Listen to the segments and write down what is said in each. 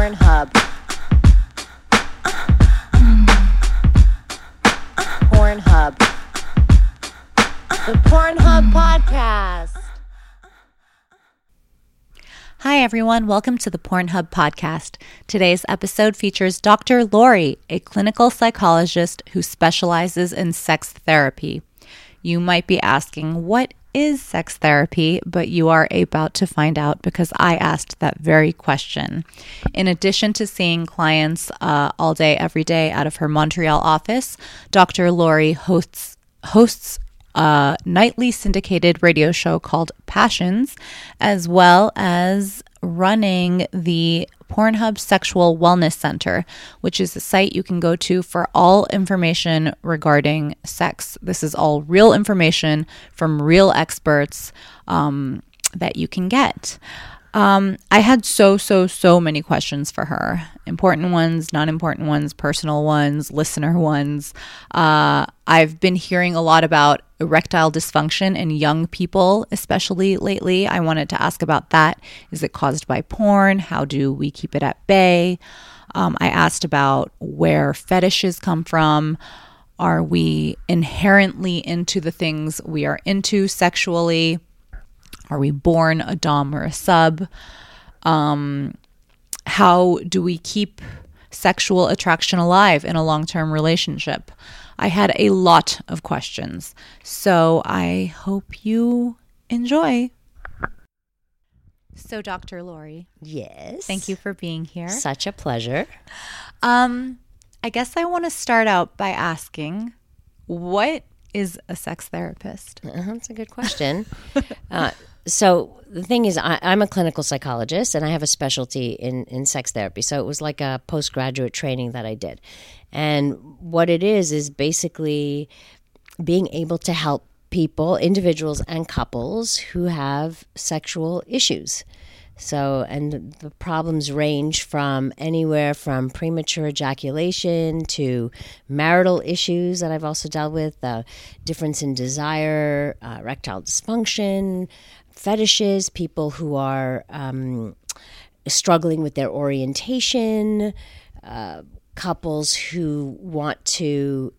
Pornhub. Pornhub. The Pornhub Podcast. Hi, everyone. Welcome to the Pornhub podcast. Today's episode features Dr. Laurie, a clinical psychologist who specializes in sex therapy. You might be asking, what is sex therapy? But you are about to find out because I asked that very question. In addition to seeing clients uh, all day, every day out of her Montreal office, Dr. Laurie hosts hosts a nightly syndicated radio show called Passions, as well as running the Pornhub Sexual Wellness Center, which is a site you can go to for all information regarding sex. This is all real information from real experts um, that you can get. Um, I had so, so, so many questions for her important ones, non important ones, personal ones, listener ones. Uh, I've been hearing a lot about erectile dysfunction in young people, especially lately. I wanted to ask about that. Is it caused by porn? How do we keep it at bay? Um, I asked about where fetishes come from. Are we inherently into the things we are into sexually? Are we born a Dom or a sub? Um, how do we keep sexual attraction alive in a long term relationship? I had a lot of questions. So I hope you enjoy. So, Dr. Laurie, Yes. thank you for being here. Such a pleasure. Um, I guess I want to start out by asking what is a sex therapist? Uh, That's a good question. uh, so the thing is, I, I'm a clinical psychologist, and I have a specialty in in sex therapy. So it was like a postgraduate training that I did, and what it is is basically being able to help people, individuals, and couples who have sexual issues. So, and the problems range from anywhere from premature ejaculation to marital issues that I've also dealt with, uh, difference in desire, uh, erectile dysfunction, fetishes, people who are um, struggling with their orientation, uh, couples who want to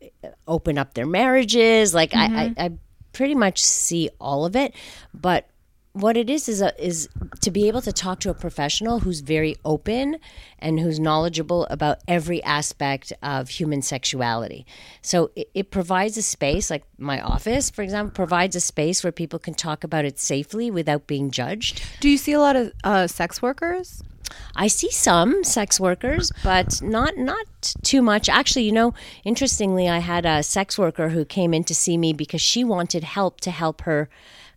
open up their marriages. Like, I, I, I pretty much see all of it. But what it is is a, is to be able to talk to a professional who's very open and who's knowledgeable about every aspect of human sexuality. So it, it provides a space, like my office, for example, provides a space where people can talk about it safely without being judged. Do you see a lot of uh, sex workers? I see some sex workers, but not not too much. Actually, you know, interestingly, I had a sex worker who came in to see me because she wanted help to help her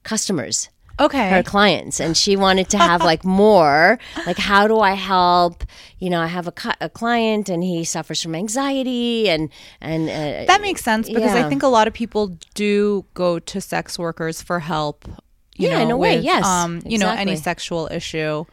customers Okay. her clients and she wanted to have like more like how do i help you know i have a, a client and he suffers from anxiety and and uh, That makes sense because I think a lot of people do go to sex workers for help. You Yeah, know, in a way, with, yes, Um, you know, any sexual issue,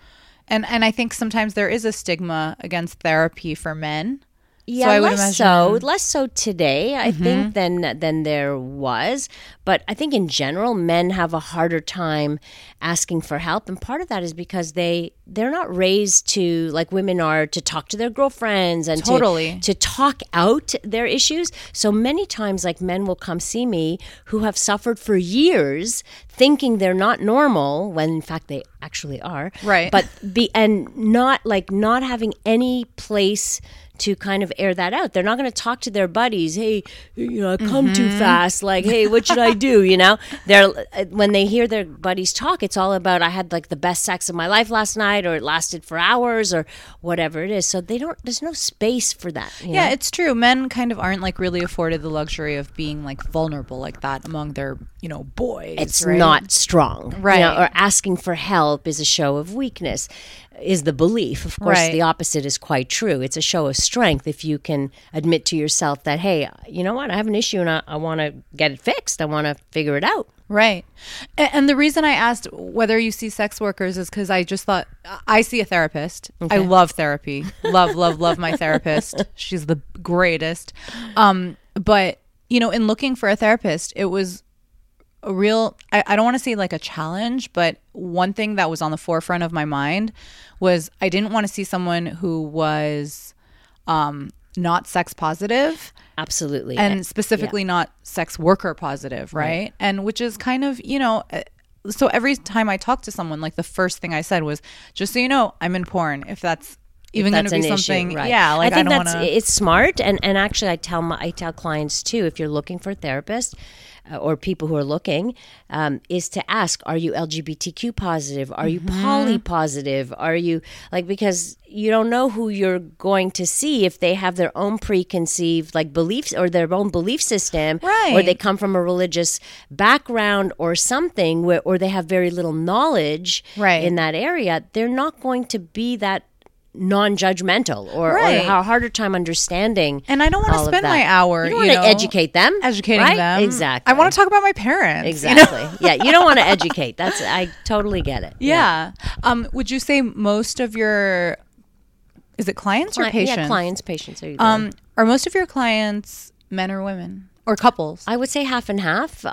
and and I think sometimes there is a stigma against therapy for men. Yeah would less Mm-hmm. so less so today i think than than there was but i think in general men have a harder time asking for help and part of that is because they they're not raised to like women are to talk to their girlfriends and to- Totally. to talk out their issues. So many times, like men will come see me who have suffered for years thinking they're not normal when in fact they actually are. Right. But be, and not like not having any place to kind of air that out. They're not going to talk to their buddies. Hey, you know, I come too fast. Like, hey, what should I do? You know, they're uh, when they hear their buddies talk, it's all about I had like the best sex of my life last night, or it lasted for hours, or whatever it is. So they don't. There's no space for that. you Yeah, know? it's true. Men kind of aren't like really afforded the luxury of being like vulnerable like that among their you know boys. it's right? not strong, you Right. know, or asking for help is a show of weakness. Is the belief, of course, Right. the opposite is quite true. It's a show of strength if you can admit to yourself that, hey, you know what, I have an issue and I, I want to get it fixed. I want to figure it out. Right. And the reason I asked whether you see sex workers is because I just thought I see a therapist. I love therapy. love, love, love my therapist. She's the greatest. Um, but you know, in looking for a therapist, it was a real I, I don't want to say like a challenge, but one thing that was on the forefront of my mind was I didn't want to see someone who was um not sex positive Absolutely. and specifically not sex worker positive, right? And which is kind of, you know, uh, so every time I talk to someone, like the first thing I said was, just so you know, I'm in porn. If that's even going to be an issue, something, right. yeah, like I, I think don't want that's to. it's smart, and and actually, I tell my I tell clients too, if you're looking for a therapist uh, or people who are looking, um, is to ask, are you LGBTQ positive? Are you Mm-hmm. poly positive? Are you like because you don't know who you're going to see if they have their own preconceived like beliefs or their own belief system, right. Or they come from a religious background or something, where or they have very little knowledge Right. in that area. They're not going to be that non-judgmental or, Right. or a harder time understanding And I don't want to spend my hour, you you, want know, to educate them educating right? them. exactly I want to talk about my parents. you know? exactly yeah you don't want to educate that's i totally get it Yeah. Um, would you say most of your is it clients or Cli- patients? yeah clients patients are Um, are most of your clients men or women or couples? I would say half and half. Uh,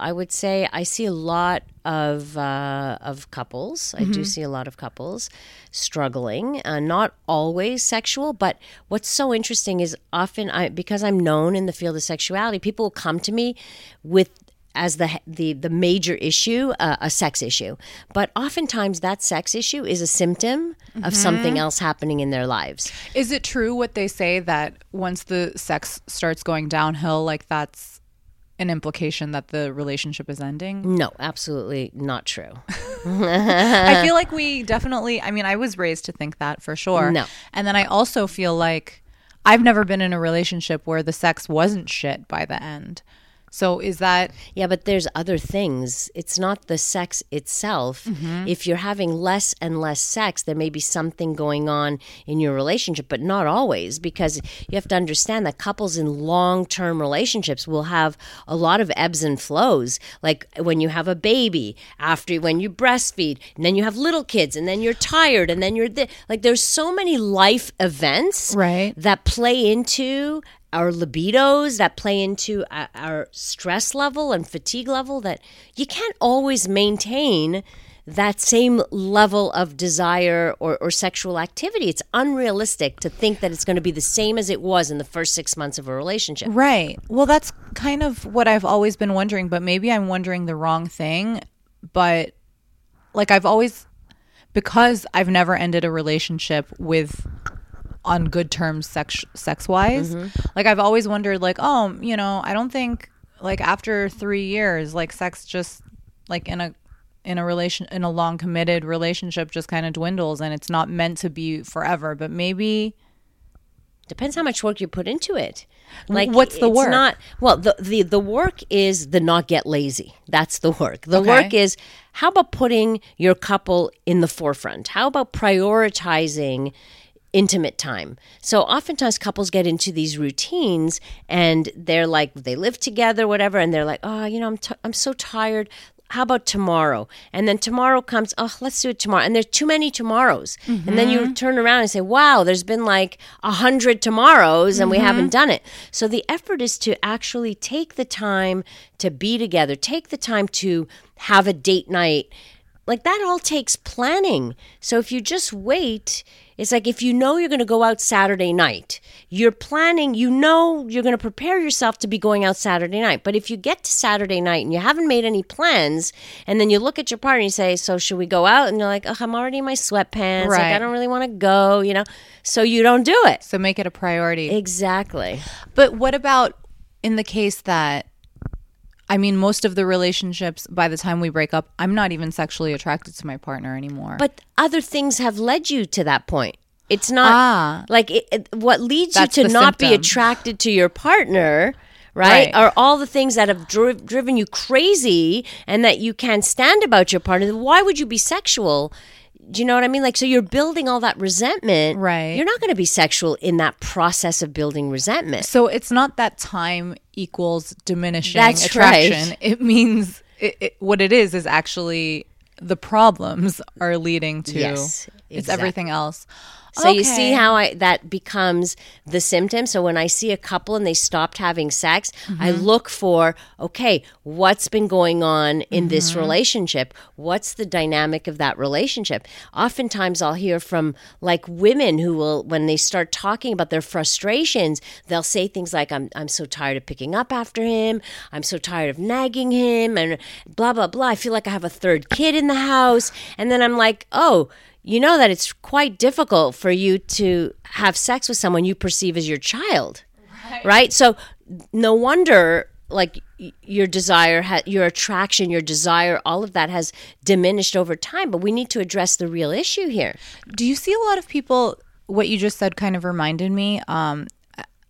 I would say I see a lot of uh, of couples. I Mm-hmm. do see a lot of couples struggling. Uh, not always sexual, but what's so interesting is often I because I'm known in the field of sexuality, people will come to me with as the the the major issue uh, a sex issue but oftentimes that sex issue is a symptom of something Mm-hmm. else happening in their lives Is it true what they say that once the sex starts going downhill, like that's an implication that the relationship is ending? no absolutely not true I feel like we definitely, I mean, I was raised to think that for sure. No. And then I also feel like I've never been in a relationship where the sex wasn't shit by the end. So is that Yeah, but there's other things. It's not the sex itself. Mm-hmm. If you're having less and less sex, there may be something going on in your relationship, but not always, because you have to understand that couples in long term relationships will have a lot of ebbs and flows. Like when you have a baby, after when you breastfeed, and then you have little kids, and then you're tired, and then you're th- like, there's so many life events Right. that play into our libidos that play into our, our stress level and fatigue level that you can't always maintain that same level of desire or, or sexual activity. It's unrealistic to think that it's going to be the same as it was in the first six months of a relationship. right? Well, that's kind of what I've always been wondering, but maybe I'm wondering the wrong thing. But like I've always, because I've never ended a relationship with on good terms sex sex wise mm-hmm. like i've always wondered like oh you know i don't think like after three years like sex just like in a in a relation in a long committed relationship just kind of dwindles and it's not meant to be forever but maybe Depends how much work you put into it. Like what's the it's work? Not well. The, the the work is the not get lazy. That's the work. The Okay. work is how about putting your couple in the forefront? How about prioritizing intimate time? So oftentimes couples get into these routines and they're like they live together, whatever, and they're like, oh, you know, I'm t- I'm so tired. How about tomorrow? And then tomorrow comes, oh, let's do it tomorrow. And there's too many tomorrows. And then you mm-hmm. turn around and say, wow, there's been like a hundred tomorrows and we mm-hmm. haven't done it. So the effort is to actually take the time to be together, take the time to have a date night. Like that all takes planning. So if you just wait, it's like if you know you're going to go out Saturday night, you're planning, you know you're going to prepare yourself to be going out Saturday night. But if you get to Saturday night and you haven't made any plans, and then you look at your partner and you say, So should we go out? And you're like, Oh, I'm already in my sweatpants. Like, I don't really want to go, you know? So you don't do it. so make it a priority Exactly. but what about in the case that i mean most of the relationships by the time we break up i'm not even sexually attracted to my partner anymore But other things have led you to that point. It's not Ah. like it, it- what leads you to not be attracted to your partner. Right? Right. Are all the things that have dri- driven you crazy and that you can't stand about your partner. Why would you be sexual? Do you know what I mean? Like, so you're building all that resentment. Right. You're not going to be sexual in that process of building resentment. So it's not that time equals diminishing That's attraction. right. It means it, it, what it is is actually the problems are leading to Yes, it's everything else. So you see how I that becomes the symptom. So when I see a couple and they stopped having sex, I Mm-hmm. look for okay, what's been going on in this Mm-hmm. relationship? What's the dynamic of that relationship? Oftentimes I'll hear from like women who will when they start talking about their frustrations, they'll say things like I'm I'm so tired of picking up after him. I'm so tired of nagging him and blah blah blah. I feel like I have a third kid in the house. And then I'm like, "Oh, you know that it's quite difficult for you to have sex with someone you perceive as your child right, so no wonder like your desire ha- your attraction your desire all of that has diminished over time but we need to address the real issue here Do you see a lot of people? What you just said kind of reminded me. Um,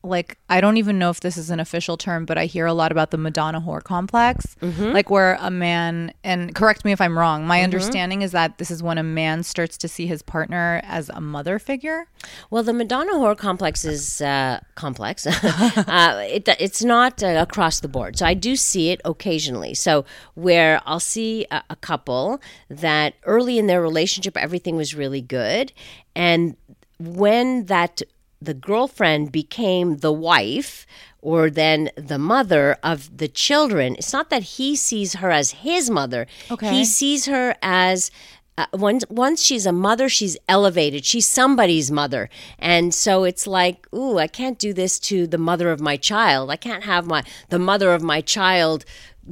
like I don't even know if this is an official term, but I hear a lot about the Madonna whore complex, like where a man and correct me if I'm wrong. My understanding is that this is when a man starts to see his partner as a mother figure. well the madonna whore complex is uh, complex. Uh, it, it's not uh, across the board. So i do see it occasionally. So where i'll see a, a couple that early in their relationship everything was really good. And when that the girlfriend became the wife or then the mother of the children. It's not that he sees her as his mother. Okay. he sees her as uh, once once she's a mother she's elevated. She's somebody's mother. And so it's like ooh i can't do this to the mother of my child. I can't have my the mother of my child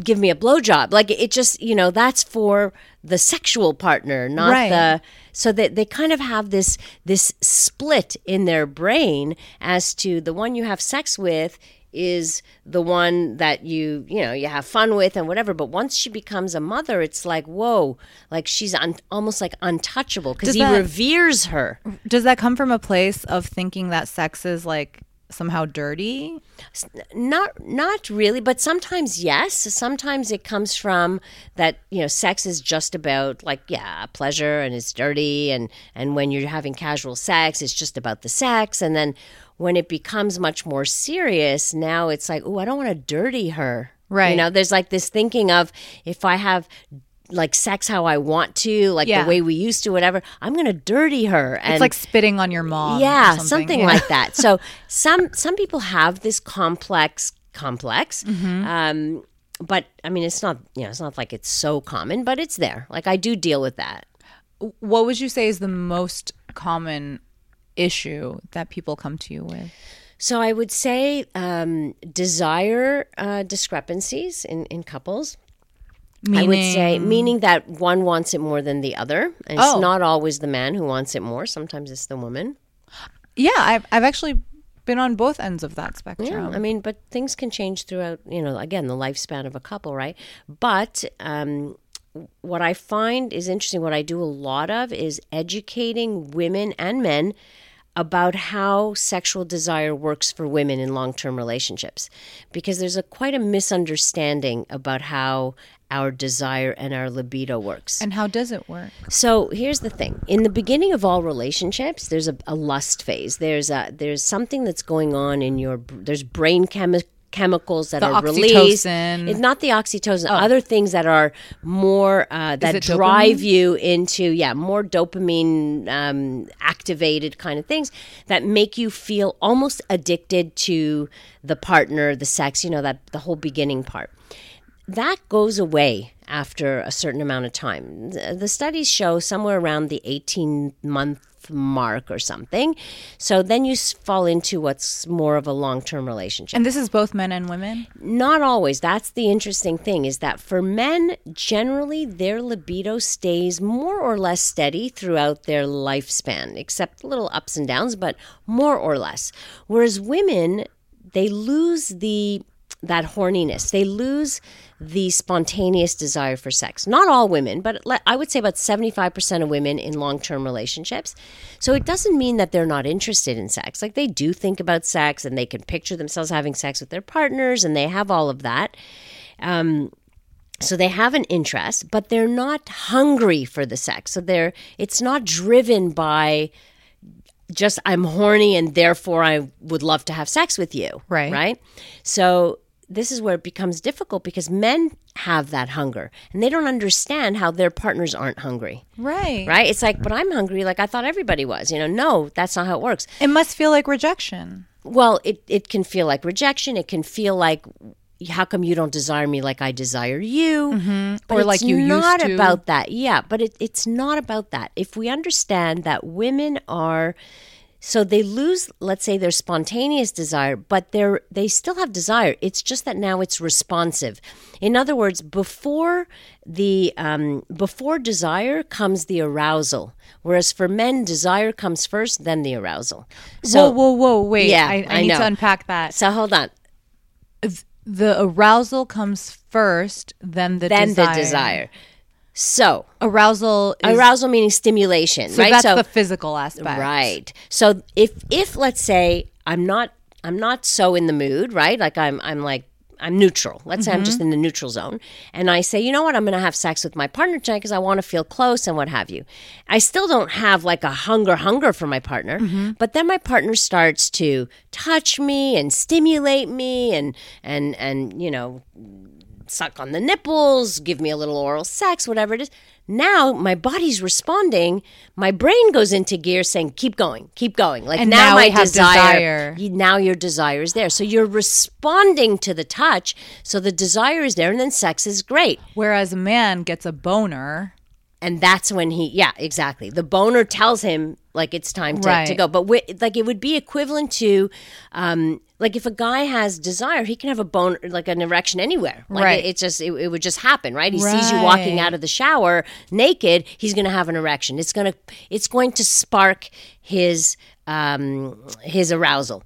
give me a blowjob. Like it just you know that's for the sexual partner not Right. the so that they kind of have this this split in their brain as to the one you have sex with is the one that you you know you have fun with and whatever but once she becomes a mother it's like whoa like she's un- almost like untouchable because he that- reveres her Does that come from a place of thinking that sex is like somehow dirty? not not really but sometimes yes sometimes it comes from that you know sex is just about like yeah pleasure and it's dirty and and when you're having casual sex it's just about the sex and then when it becomes much more serious now it's like oh i don't want to dirty her Right. you know there's like this thinking of if i have like sex how i want to like Yeah. the way we used to whatever i'm gonna dirty her and It's like spitting on your mom. or yeah something, something, yeah. like that so some some people have this complex complex Mm-hmm. um but i mean it's not you know it's not like it's so common but it's there like i do deal with that What would you say is the most common issue that people come to you with? so i would say um desire uh discrepancies in in couples I would say, meaning that one wants it more than the other. And Oh. it's not always the man who wants it more. Sometimes it's the woman. Yeah, I've I've actually been on both ends of that spectrum. Yeah, I mean, but things can change throughout, you know, again, the lifespan of a couple, right? But um, what I find is interesting, what I do a lot of is educating women and men about how sexual desire works for women in long-term relationships because there's a quite a misunderstanding about how our desire and our libido works. and how does it work? So here's the thing: in the beginning of all relationships, there's a, a lust phase. There's a there's something that's going on in your there's brain chemi- chemicals that The are released. oxytocin. It's not the oxytocin. Other things that are more uh, that drive dopamine? you into yeah more dopamine um, activated kind of things that make you feel almost addicted to the partner, the sex. You know that the whole beginning part that goes away after a certain amount of time. The studies show somewhere around the 18 month mark or something. So then you fall into what's more of a long term relationship. And this is both men and women. Not always. That's the interesting thing is that for men, generally their libido stays more or less steady throughout their lifespan, except little ups and downs, but more or less. Whereas women, they lose the that horniness. They lose the spontaneous desire for sex. Not all women, but I would say about 75% of women in long term relationships. So it doesn't mean that they're not interested in sex. Like they do think about sex and they can picture themselves having sex with their partners and they have all of that. Um, so they have an interest, but they're not hungry for the sex. So they're it's not driven by just I'm horny and therefore I would love to have sex with you. Right. Right. So this is where it becomes difficult because men have that hunger and they don't understand how their partners aren't hungry. Right. Right? It's like, but I'm hungry like I thought everybody was. You know, no, that's not how it works. It must feel like rejection. Well, it, it can feel like rejection. It can feel like, how come you don't desire me like I desire you? Mm-hmm. Or like you used not to. about that. Yeah, but it, it's not about that. If we understand that women are, so they lose, let's say, their spontaneous desire, but they're they still have desire. It's just that now it's responsive. In other words, before the um, before desire comes the arousal, whereas for men, desire comes first, then the arousal. So whoa, whoa! Wait, Yeah, I, I, I need to unpack that. so hold on. The arousal comes first, then the then desire. the desire. So Arousal is arousal meaning stimulation, so right? that's so the physical aspect, right. So if if let's say I'm not I'm not so in the mood, right? Like I'm I'm like I'm neutral. Let's say I'm Mm-hmm. just in the neutral zone, and I say, you know what, I'm going to have sex with my partner tonight because I want to feel close and what have you. I still don't have like a hunger hunger for my partner, Mm-hmm. but then my partner starts to touch me and stimulate me and and and you know suck on the nipples, give me a little oral sex, whatever it is. Now my body's responding. My brain goes into gear saying, keep going, keep going. Like And now, now my have desire, desire. you- now your desire is there. So you're responding to the touch. So the desire is there and then sex is great. Whereas a man gets a boner. And that's when he, yeah, exactly. The boner tells him like it's time to, to go. But like it would be equivalent to, um, like if a guy has desire, he can have a boner, like an erection anywhere. Like Right. It, it just, it, it would just happen, right? He sees you walking out of the shower naked, he's going to have an erection. It's going to, it's going to spark his, um, his arousal.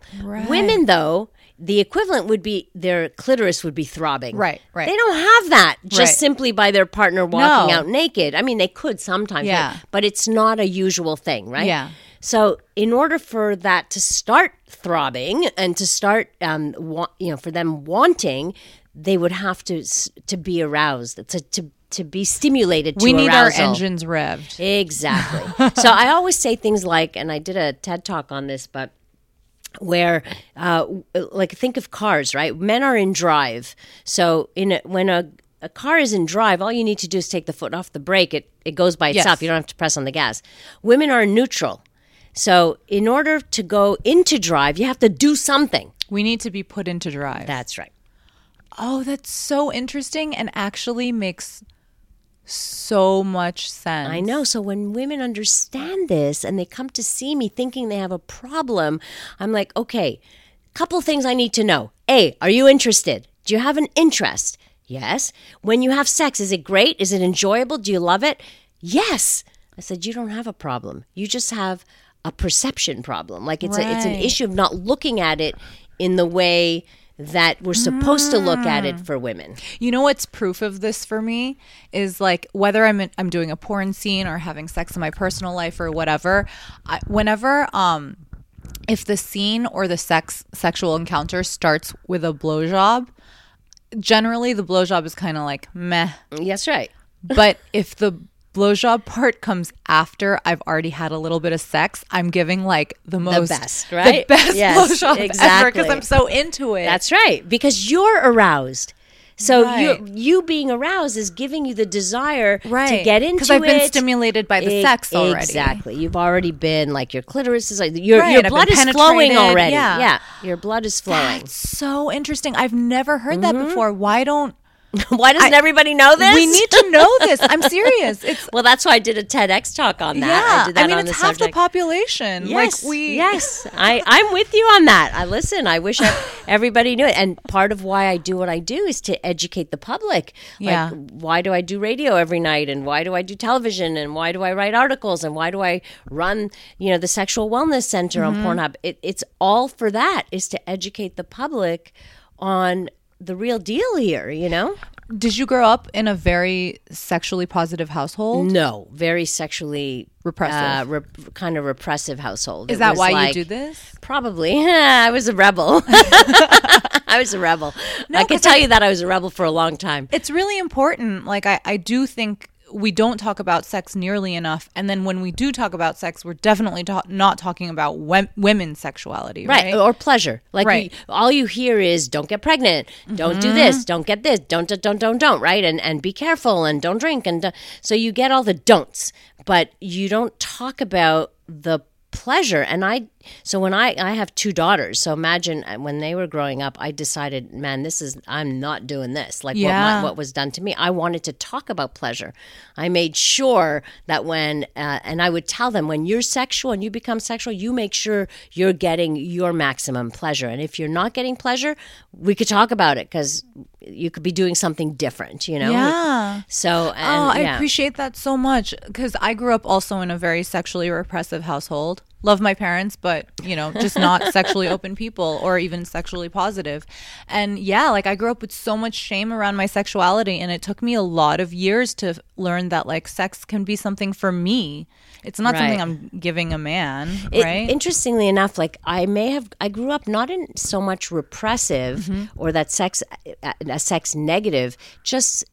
Women though, the equivalent would be their clitoris would be throbbing. Right, right. They don't have that just Right. simply by their partner walking No. out naked. I mean, they could sometimes, Yeah. but it's not a usual thing, right? Yeah. So, in order for that to start throbbing and to start, um, wa- you know, for them wanting, they would have to s- to be aroused, to to to be stimulated. To We need our engines revved. Exactly. so I always say things like, and I did a TED talk on this, but where, uh, like, think of cars, right? Men are in drive. So in a, when a a car is in drive, all you need to do is take the foot off the brake. It it goes by itself. Yes. You don't have to press on the gas. Women are neutral. So in order to go into drive, you have to do something. We need to be put into drive. That's right. oh, that's so interesting and actually makes so much sense. I know. So when women understand this and they come to see me thinking they have a problem, I'm like, okay, couple things I need to know. A, are you interested? Do you have an interest? Yes. When you have sex, is it great? Is it enjoyable? Do you love it? Yes. I said, you don't have a problem. You just have a perception problem. Like it's a, it's an issue of not looking at it in the way that we're supposed to look at Mm. it for women. You know what's proof of this for me is like whether I'm in, I'm doing a porn scene or having sex in my personal life or whatever. I, whenever um, if the scene or the sex sexual encounter starts with a blowjob, generally the blowjob is kind of like meh. That's right. But if the blowjob part comes after I've already had a little bit of sex, I'm giving like the most best, right? The best Yes, blowjob ever because I'm so into it. That's right, because you're aroused. So Right. you you being aroused is giving you the desire to get into it. Because I've been stimulated by the E- sex already. Exactly. You've already been like your clitoris is like your Right, your blood is flowing already. yeah. your blood is flowing. That's so interesting. I've never heard Mm-hmm. that before. Why don't Why doesn't everybody know this? we need to know this? I'm serious. It's well, that's why I did a TEDx talk on that. yeah. I did that mean, on it's the half the population. Yes, like we yes, I I'm with you on that. I listen. I wish I, everybody knew it, and part of why I do what I do is to educate the public. Yeah. Like, why do I do radio every night, and why do I do television, and why do I write articles, and why do I run, you know, the Sexual Wellness Center Mm-hmm. on Pornhub? It, it's all for that. Is to educate the public on the real deal here. You know. Did you grow up in a very sexually positive household? No, very sexually Repressive. uh, kind of repressive household. Is It that why like- you do this? Probably. I was a rebel. I was a rebel. I can tell you that I was a rebel for a long time. It's really important. Like I, I do think we don't talk about sex nearly enough. And then when we do talk about sex, we're definitely ta- not talking about wem- women's sexuality, right? right, or pleasure. Like Right. you- all you hear is "Don't get pregnant," "Don't do this," mm-hmm. "Don't get this," "Don't don't don't don't don't," right? And and be careful and don't drink and do- so you get all the don'ts, but you don't talk about the pleasure. And i so when i i have two daughters so imagine uh, when they were growing up i decided man this is i'm not doing this. Like what, my, what was done to me. I wanted to talk about pleasure. I made sure that when uh, and i would tell them when you're sexual and you become sexual you make sure you're getting your maximum pleasure. And if you're not getting pleasure we could talk about it because you could be doing something different you know Yeah. so and, Oh, I yeah. appreciate that so much because I grew up also in a very sexually repressive household. Love my parents, but you know, just not sexually open people or even sexually positive. And yeah, like I grew up with so much shame around my sexuality, and it took me a lot of years to learn that like sex can be something for me. It's not something I'm giving a man, It- right? Interestingly enough, like I may have, I grew up not in so much repressive Mm-hmm. or that sex, a, a sex negative, just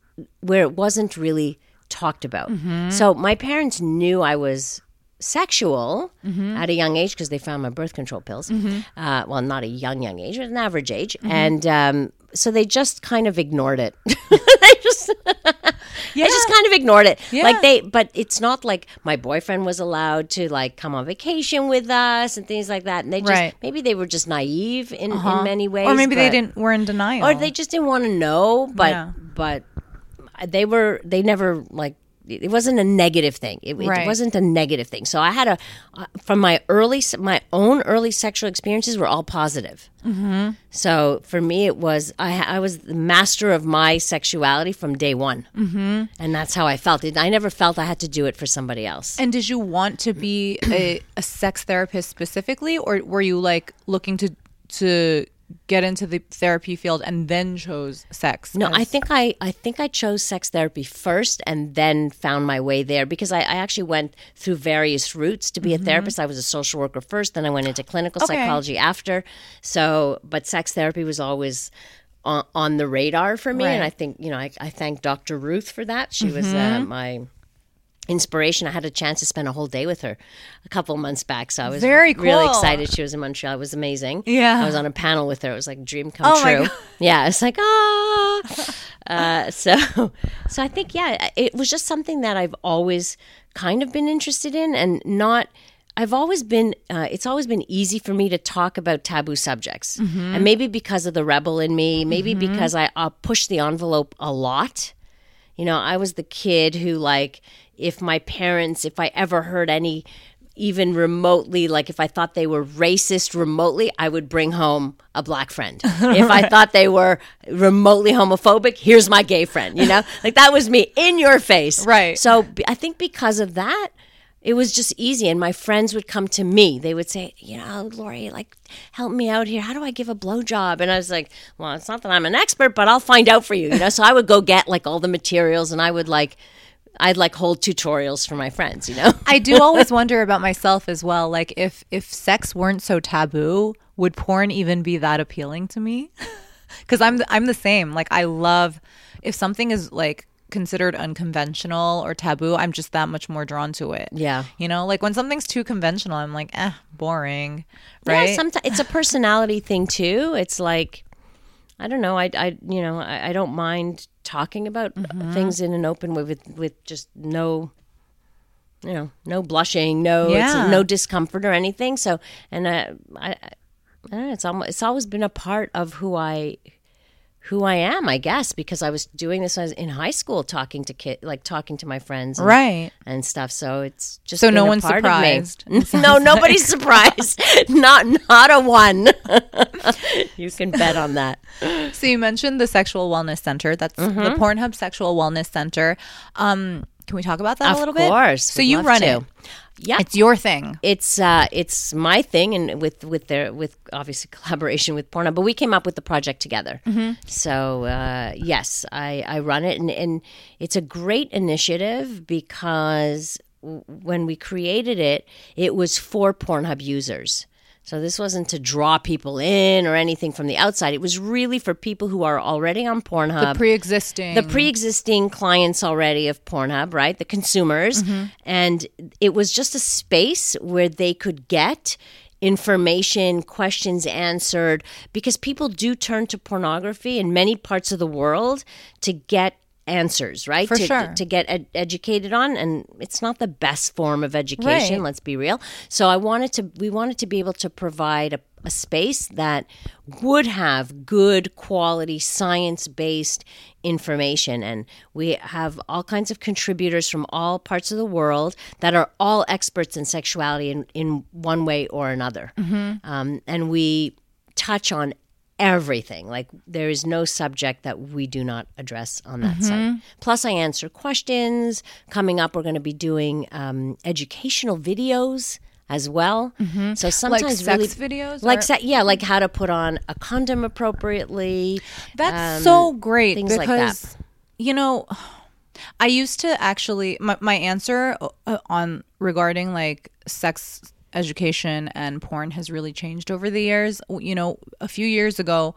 where it wasn't really talked about. Mm-hmm. So my parents knew I was sexual Mm-hmm. at a young age because they found my birth control pills. Uh, well, not a young, young age, but an average age, Mm-hmm. and um, so they just kind of ignored it. they just. I just kind of ignored it. Yeah. Like they, but it's not like my boyfriend was allowed to like come on vacation with us and things like that. And they just Right. maybe they were just naive in, in many ways, or maybe they didn't were in denial. or they just didn't want to know. But Yeah. but they were they never like it wasn't a negative thing. It, it wasn't a negative thing. So I had a uh, from my early my own early sexual experiences were all positive. Mm-hmm. So for me, it was I I was the master of my sexuality from day one, mm-hmm. and that's how I felt. It. I never felt I had to do it for somebody else. And did you want to be a, a sex therapist specifically, or were you like looking to to get into the therapy field and then chose sex? No, as- I think I, I think I chose sex therapy first and then found my way there because I, I actually went through various routes to be a therapist. I was a social worker first, then I went into clinical Okay. psychology after. So, but sex therapy was always on, on the radar for me, and I think you know I, I thank Dr. Ruth for that. She was uh, my inspiration. I had a chance to spend a whole day with her a couple months back, so I was Very really excited. She was in Montreal. It was amazing. Yeah. I was on a panel with her. It was like a dream come Oh true. Yeah, it's like ah. uh, so, so I think yeah, it was just something that I've always kind of been interested in, and not. I've always been. Uh, it's always been easy for me to talk about taboo subjects, Mm-hmm. and maybe because of the rebel in me, maybe because I uh, push the envelope a lot. You know, I was the kid who, like, if my parents, if I ever heard any, even remotely, like if I thought they were racist remotely, I would bring home a black friend. If I thought they were remotely homophobic, here's my gay friend, you know? Like that was me in your face. Right. So I think because of that, it was just easy. And my friends would come to me. They would say, you know, Laurie, like, help me out here. How do I give a blowjob? And I was like, well, it's not that I'm an expert, but I'll find out for you. You know, so I would go get like all the materials and I would like, I'd like hold tutorials for my friends, you know? I do always wonder about myself as well. Like if if sex weren't so taboo, would porn even be that appealing to me? Because I'm I'm the same. Like I love if something is like considered unconventional or taboo, I'm just that much more drawn to it. Yeah. You know, like when something's too conventional, I'm like, eh, boring. Right. Yeah, sometimes it's a personality thing too. It's like I don't know. I, I you know, I, I don't mind talking about things in an open way with with just no, you know, no blushing, no Yeah. no discomfort or anything. So, and uh, I, I, I don't know, it's almost it's always been a part of who I who I am, I guess, because I was doing this when I was in high school, talking to kid, like talking to my friends, and, Right. and stuff. So it's just So no one's surprised. no, nobody's surprised. not not a one. you can bet on that. So you mentioned the Sexual Wellness Center. That's the Pornhub Sexual Wellness Center. Um, can we talk about that Of a little bit? Of course, So we'd you run to. it. Yeah, It's your thing. it's uh, it's my thing, and with with their with obviously collaboration with Pornhub, but we came up with the project together. So uh, yes, I I run it, and and it's a great initiative because when we created it, it was for Pornhub users. So this wasn't to draw people in or anything from the outside. It was really for people who are already on Pornhub. the pre-existing. the pre-existing clients already of Pornhub, right? The consumers. Mm-hmm. And it was just a space where they could get information, questions answered because people do turn to pornography in many parts of the world to get answers, right? For to, sure. to get ed- educated on and it's not the best form of education, Right. let's be real. So I wanted to we wanted to be able to provide a, a space that would have good quality science based information and we have all kinds of contributors from all parts of the world that are all experts in sexuality in, in one way or another um, and we touch on everything. Like there is no subject that we do not address on that site plus i answer questions. Coming up we're going to be doing um, educational videos as well. So sometimes sex really videos like or- se- yeah like how to put on a condom appropriately That's um, so great things like because that. you know, I used to actually my my answer uh, on regarding like sex education and porn has really changed over the years. You know, a few years ago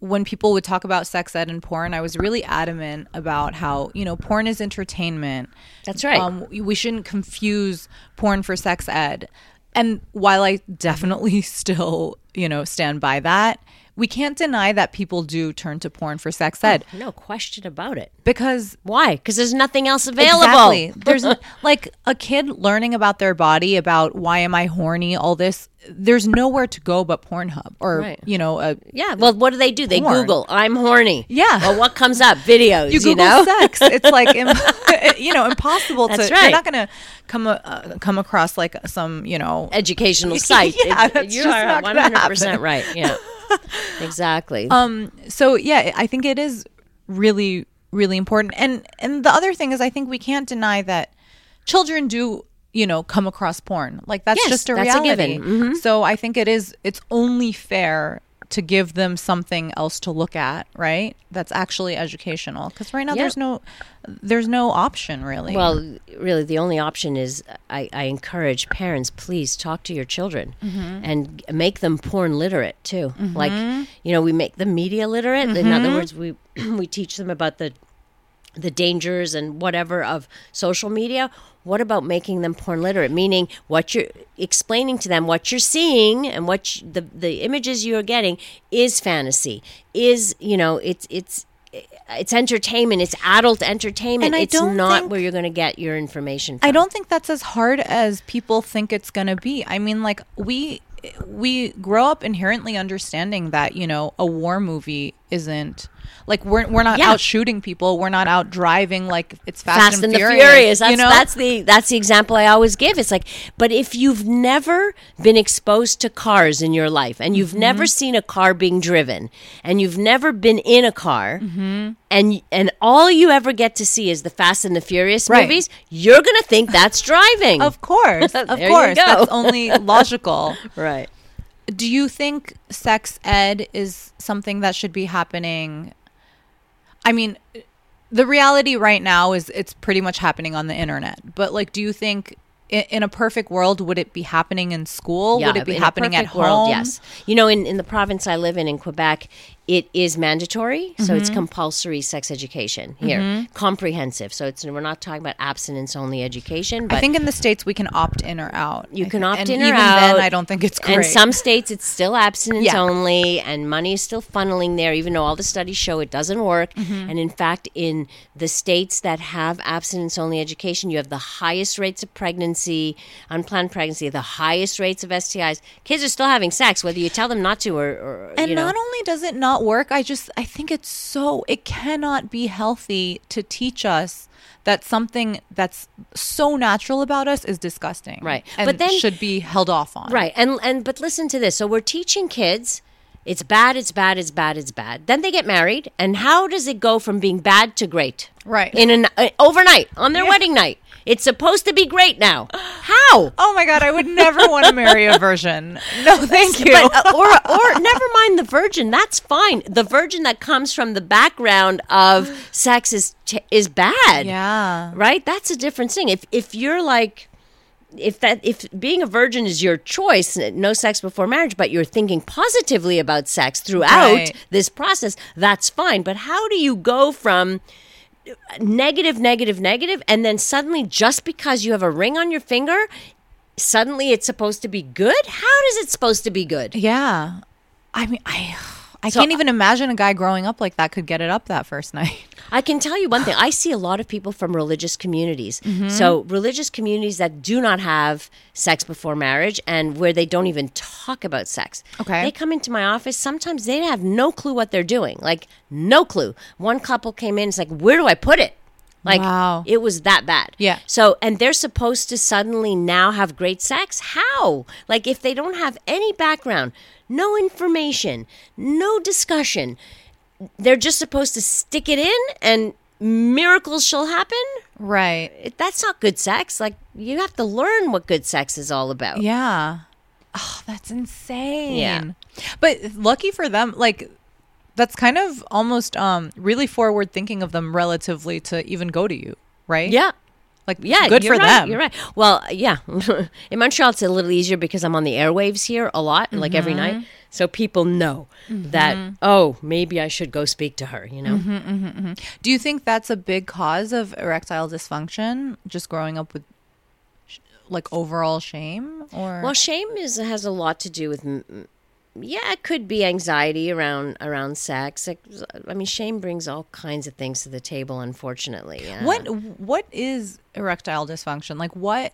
when people would talk about sex ed and porn, I was really adamant about how, you know, porn is entertainment. That's right. Um, we shouldn't confuse porn for sex ed. And while I definitely still, you know, stand by that, we can't deny that people do turn to porn for sex ed oh, no question about it because why because there's nothing else available Exactly. There's like a kid learning about their body, about why am I horny, all this. There's nowhere to go but Pornhub or Right. you know, a, yeah well what do they do they Porn. google i'm horny Yeah. well what comes up videos you you, Google know sex. It's like im- you know impossible That's to. right. You're not gonna come uh, come across like some you know educational site Yeah, It- that's you just are 100% right yeah exactly um so yeah i think it is really really important and and the other thing is i think we can't deny that children do you know come across porn like that's Yes, just a that's a reality given. Mm-hmm. so i think it is it's only fair to give them something else to look at right that's actually educational because right now Yeah. there's no there's no option really Well, really, the only option is I, I encourage parents, please talk to your children Mm-hmm. and make them porn literate too. Like, you know, we make them media literate. In Mm-hmm. other words, we we teach them about the the dangers and whatever of social media. What about making them porn literate? Meaning, what you're explaining to them, what you're seeing, and what you, the the images you are getting is fantasy. Is you know, it's it's it's entertainment. It's adult entertainment. It's not think- where you're going to get your information. From. I don't think that's as hard as people think it's going to be. I mean, like we we grow up inherently understanding that you know a war movie isn't like we're we're not Yeah. out shooting people. We're not out driving like it's Fast, Fast, and, and the Furious. Furious. That's, you know, that's the that's the example I always give. It's like, but if you've never been exposed to cars in your life, and you've never Mm-hmm. seen a car being driven, and you've never been in a car, Mm-hmm. and and all you ever get to see is the Fast and the Furious Right. movies, you're gonna think that's driving. of course, of course, that's only logical. right. Do you think sex ed is something that should be happening? I mean, the reality right now is it's pretty much happening on the internet. But like, do you think in, in a perfect world would it be happening in school? would it be in a happening at home? world, yes. You know, in, in the province I live in, in Quebec, it is mandatory. So Mm-hmm. it's compulsory sex education here, comprehensive. So it's we're not talking about abstinence only education. But I think in the states we can opt in or out. you I can thi- opt and in or even out. then, I don't think it's great. And some states, it's still abstinence Yeah. only, and money is still funneling there, even though all the studies show it doesn't work. Mm-hmm. And in fact, in the states that have abstinence only education, you have the highest rates of pregnancy, unplanned pregnancy, the highest rates of STIs. Kids are still having sex, whether you tell them not to or, or and you know. not only does it not work, I just I think it's so it cannot be healthy to teach us that something that's so natural about us is disgusting. Right. And But then- should be held off on. Right. And and but listen to this. So we're teaching kids it's bad, it's bad, it's bad, it's bad. Then they get married, and how does it go from being bad to great? Right. In an uh, overnight on their Yeah. wedding night. It's supposed to be great now. How? Oh my god, I would never want to marry a virgin. No, thank you. But, uh, or or never mind the virgin. That's fine. The virgin that comes from the background of sex is t- is bad. yeah. right? That's a different thing. If if you're like if that if being a virgin is your choice, no sex before marriage, but you're thinking positively about sex throughout Right. this process, that's fine. But how do you go from negative, negative, negative, and then suddenly just because you have a ring on your finger, suddenly it's supposed to be good? How is it supposed to be good? Yeah. I mean, I I So- can't even imagine a guy growing up like that could get it up that first night. I can tell you one thing. I see a lot of people from religious communities. Mm-hmm. So, religious communities that do not have sex before marriage and where they don't even talk about sex. Okay. They come into my office. Sometimes they have no clue what they're doing. Like, no clue. One couple came in, it's like, where do I put it? Like, Wow. it was that bad. Yeah. So, and they're supposed to suddenly now have great sex? How? Like, if they don't have any background, no information, no discussion, they're just supposed to stick it in and miracles shall happen? Right. That's not good sex. Like, you have to learn what good sex is all about. Yeah. Oh, that's insane. Yeah. But lucky for them, like that's kind of almost um really forward thinking of them relatively to even go to you, right? Yeah. Like Yeah, good for right, them. You're right. Well, yeah. In Montreal, it's a little easier because I'm on the airwaves here a lot, like every Mm-hmm. night. So people know that, oh, maybe I should go speak to her, you know? Mm-hmm. Do you think that's a big cause of erectile dysfunction? Just growing up with sh- like overall shame or Well, shame is has a lot to do with. m- Yeah, it could be anxiety around around sex. I mean, shame brings all kinds of things to the table. Unfortunately, yeah. What what is erectile dysfunction? Like what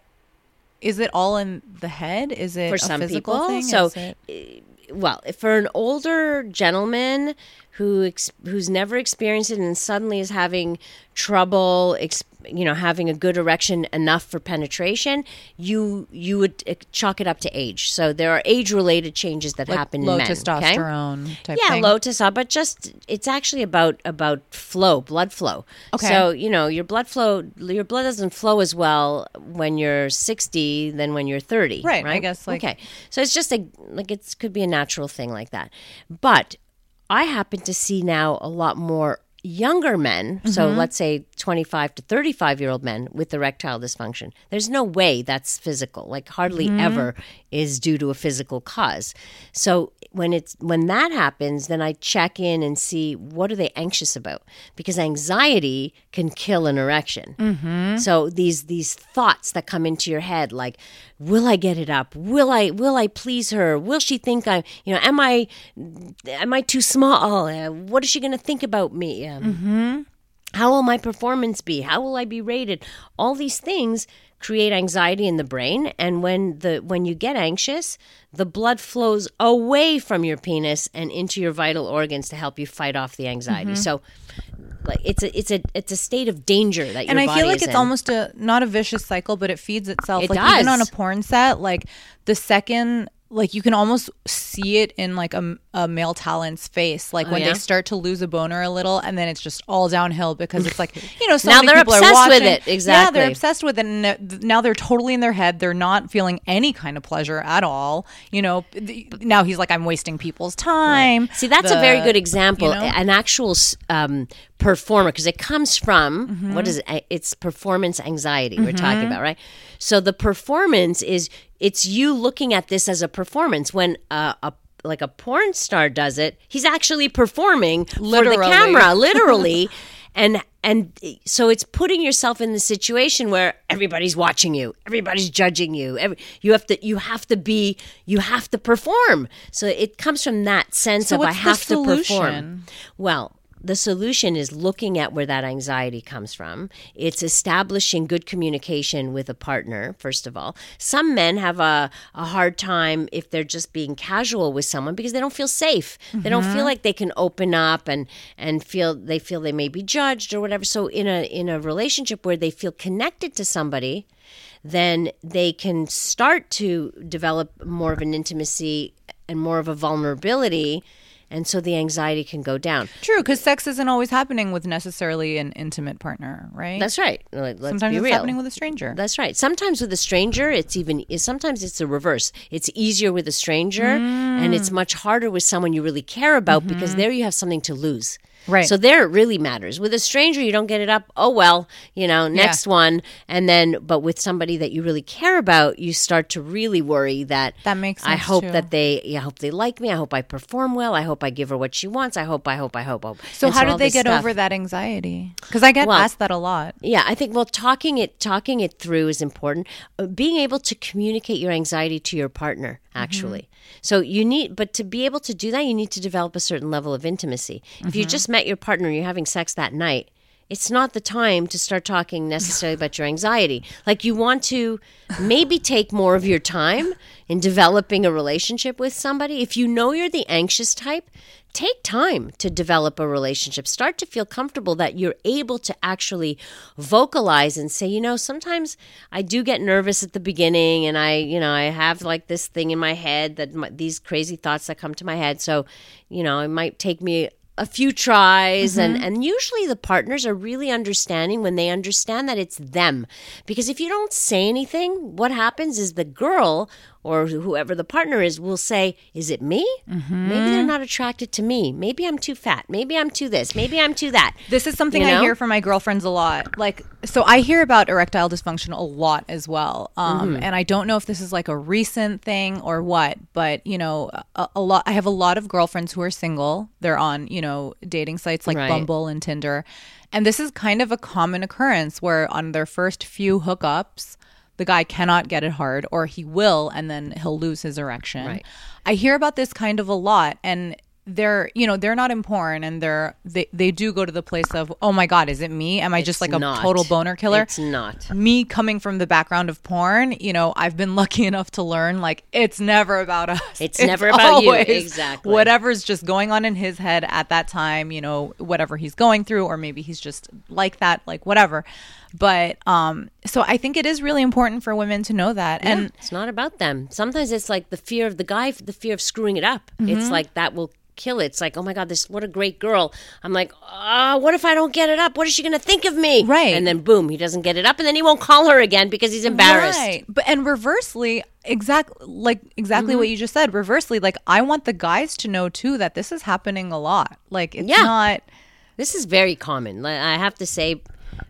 is it all in the head? Is it for a some physical people? thing? So, it- eh, well, for an older gentleman who ex- who's never experienced it and suddenly is having trouble, ex- you know, having a good erection enough for penetration, you you would uh, chalk it up to age. So there are age related changes that like happen low in men. okay? testosterone type yeah, thing? low testosterone, but just it's actually about about flow, blood flow. Okay. So you know your blood flow, your blood doesn't flow as well when you're 60 than when you're 30. Right, Right. I guess, like- okay. So it's just a like it could be a natural thing like that, but I happen to see now a lot more younger men so Mm-hmm. let's say 25 to 35 year old men with erectile dysfunction there's no way that's physical like hardly Mm-hmm. ever is due to a physical cause. So when it's when that happens then i check in and see what are they anxious about because anxiety can kill an erection. Mm-hmm. so these these thoughts that come into your head like will i get it up? Will i will i please her? Will she think I'm, you know am i am i too small? What is she going to think about me um, how will my performance be how will i be rated all these things create anxiety in the brain and when the when you get anxious the blood flows away from your penis and into your vital organs to help you fight off the anxiety so like it's a it's a it's a state of danger that and I feel like it's in. almost a not a vicious cycle, but it feeds itself. It like even does. on a porn set, like the second like you can almost see it in like a, a male talent's face like when Oh, yeah? they start to lose a boner a little and then it's just all downhill because it's like you know so Now they're people are obsessed with it. yeah they're obsessed with it and now they're totally in their head they're not feeling any kind of pleasure at all you know now he's like i'm wasting people's time See, that's a very good example. you know? An actual um, performer, because it comes from Mm-hmm. what is it? It's performance anxiety we're talking about, right? So the performance is it's you looking at this as a performance. When uh, a like a porn star does it, he's actually performing for the Literally. camera, literally. And and so it's putting yourself in the situation where everybody's watching you, everybody's judging you. Every, you have to you have to be you have to perform. So it comes from that sense So of I have to perform. Well, the solution is looking at where that anxiety comes from. It's establishing good communication with a partner, first of all. Some men have a, a hard time if they're just being casual with someone because they don't feel safe. They don't feel mm-hmm. like they can open up and, and feel they feel they may be judged or whatever. So in a in a relationship where they feel connected to somebody, then they can start to develop more of an intimacy and more of a vulnerability and so the anxiety can go down. True because sex isn't always happening with necessarily an intimate partner right? That's right. Let- let's sometimes it's real. happening with a stranger. That's right. Sometimes with a stranger it's even sometimes it's the reverse. It's easier with a stranger and Mm. it's much harder with someone you really care about because Mm-hmm. there you have something to lose Right. So there it really matters. With a stranger, you don't get it up. Oh well, you know, next one, and then. But with somebody that you really care about, you start to really worry that That makes I hope too. that they. I hope they like me. I hope I perform well. I hope I give her what she wants. I hope. I hope. I hope. I hope. So And how did they get stuff- over that anxiety? Because I get Well- asked that a lot. yeah, I think well, talking it talking it through is important. Uh, being able to communicate your anxiety to your partner, actually. So you need, but to be able to do that, you need to develop a certain level of intimacy. If you mm-hmm. just met your partner and you're having sex that night. It's not the time to start talking necessarily about your anxiety. Like you want to maybe take more of your time in developing a relationship with somebody. If you know you're the anxious type, take time to develop a relationship. Start to feel comfortable that you're able to actually vocalize and say, you know, sometimes I do get nervous at the beginning and I, you know, I have like this thing in my head that my, these crazy thoughts that come to my head. So, you know, it might take me a few tries and mm-hmm. and usually the partners are really understanding when they understand that it's them because if you don't say anything what happens is the girl or whoever the partner is will say is it me maybe they're not attracted to me maybe i'm too fat maybe i'm too this maybe i'm too that This is something You I hear from my girlfriends a lot. Like, so I hear about erectile dysfunction a lot as well. Um, Mm-hmm. And I don't know if this is like a recent thing or what, but you know, a, a lot. I have a lot of girlfriends who are single. They're on you know dating sites like Right. Bumble and Tinder, and this is kind of a common occurrence where on their first few hookups. The guy cannot get it hard, or he will, and then he'll lose his erection. Right. I hear about this kind of a lot, and they're you know they're not in porn and they're they, they do go to the place of oh my god is it me am i just like a not. total boner killer It's not. me coming from the background of porn you know i've been lucky enough to learn like it's never about us It's never about you. Exactly. whatever's just going on in his head at that time you know whatever he's going through or maybe he's just like that like whatever but um so i think it is really important for women to know that and it's not about them. Sometimes it's like the fear of the guy, the fear of screwing it up. Mm-hmm. It's like that will kill it. It's like, oh my god, this what a great girl. I'm like, ah, what if I don't get it up? What is she going to think of me? Right. And then boom, he doesn't get it up, and then he won't call her again because he's embarrassed. Right. But and reversely, exactly like exactly Mm-hmm. what you just said. Reversely, like I want the guys to know too that this is happening a lot. Like it's Yeah. not This is very common. I have to say,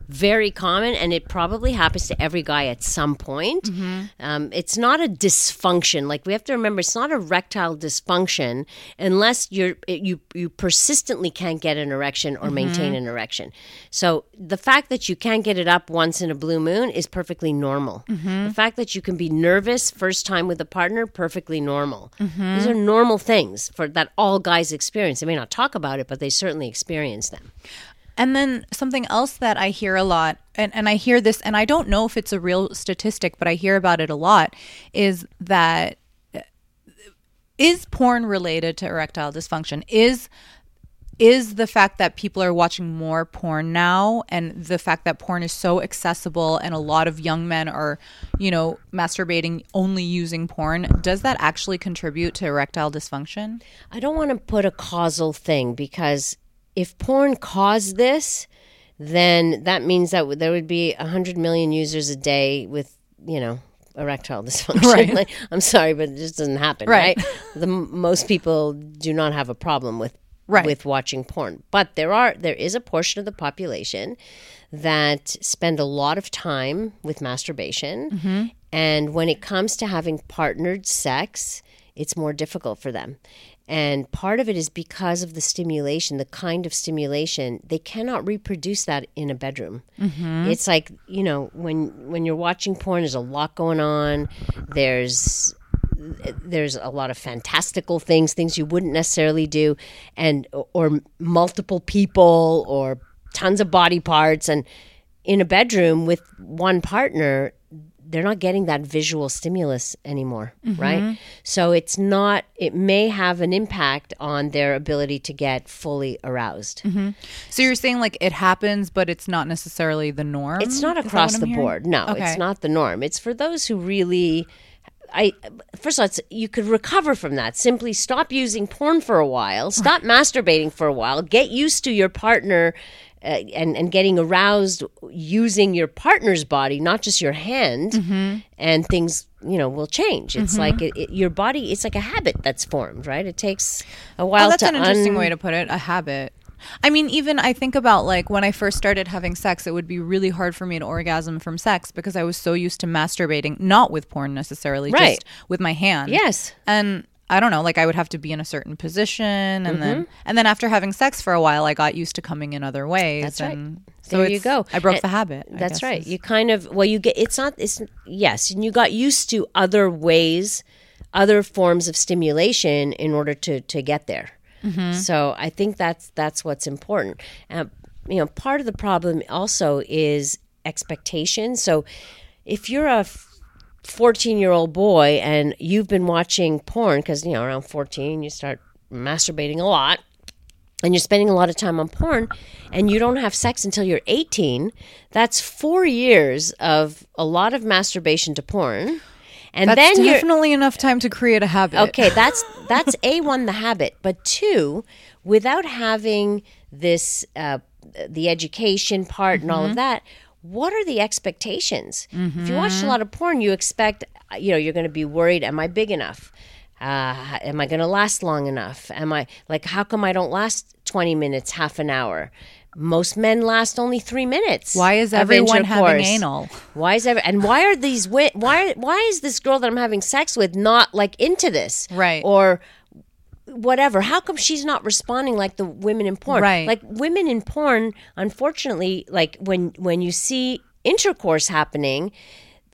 very common, and it probably happens to every guy at some point. Mm-hmm. Um, it's not a dysfunction. Like we have to remember, it's not erectile dysfunction unless you're you you persistently can't get an erection or maintain Mm-hmm. an erection. So the fact that you can't get it up once in a blue moon is perfectly normal. Mm-hmm. The fact that you can be nervous first time with a partner, perfectly normal. Mm-hmm. These are normal things for that all guys experience. They may not talk about it, but they certainly experience them. And then something else that I hear a lot, and, and I hear this, and I don't know if it's a real statistic, but I hear about it a lot, is that uh, porn related to erectile dysfunction? Is is the fact that people are watching more porn now and the fact that porn is so accessible and a lot of young men are, you know, masturbating only using porn, does that actually contribute to erectile dysfunction? I don't want to put a causal thing because if porn caused this, then that means that there would be 100 million users a day with, you know, erectile dysfunction. Right. Like, I'm sorry, but it just doesn't happen, Right. right? The most people do not have a problem with Right. with watching porn. But there are there is a portion of the population that spend a lot of time with masturbation Mm-hmm. and when it comes to having partnered sex, it's more difficult for them. And part of it is because of the stimulation, the kind of stimulation, they cannot reproduce that in a bedroom. Mm-hmm. It's like, you know, when when you're watching porn there's a lot going on. There's there's a lot of fantastical things, things you wouldn't necessarily do, and or multiple people or tons of body parts, and in a bedroom with one partner, they're not getting that visual stimulus anymore, mm-hmm. right? So it's not. It may have an impact on their ability to get fully aroused. Mm-hmm. So you're saying like it happens, but it's not necessarily the norm? It's not across the hearing? board. No, Okay. it's not the norm. It's for those who really. I first of all, it's, you could recover from that. Simply stop using porn for a while, stop masturbating for a while, get used to your partner, uh, and and getting aroused using your partner's body, not just your hand, Mm-hmm. and things you know will change. It's like it, it- your body. It's like a habit that's formed, right? It takes a while Oh, that's an interesting un- way to put it. A habit. I mean, even I think about like when I first started having sex, it would be really hard for me to orgasm from sex because I was so used to masturbating, not with porn necessarily, Right. just with my hand. Yes. And I don't know, like I would have to be in a certain position and Mm-hmm. then and then after having sex for a while I got used to coming in other ways. That's right. So there you go. I broke And the habit. That's right. is- You kind of well, you get it's not it's yes, and you got used to other ways, other forms of stimulation in order to to get there. Mm-hmm. So I think that's that's what's important. Uh, you know, part of the problem also is expectation. So if you're a 14 year old boy and you've been watching porn because you know around 14 you start masturbating a lot and you're spending a lot of time on porn and you don't have sex until you're 18 that's four years of a lot of masturbation to porn and That's then definitely enough time to create a habit. okay that's that's a one the habit but two without having this uh, the education part and all Mm-hmm. of that what are the expectations if you watch a lot of porn you expect you know you're going to be worried am i big enough uh, am i going to last long enough am i like how come i don't last 20 minutes half an hour most men last only three minutes. Why is everyone having anal? Why is every and why are these why why is this girl that I'm having sex with not like into this Right. or whatever? How come she's not responding like the women in porn? Right. Like women in porn, unfortunately, like when when you see intercourse happening,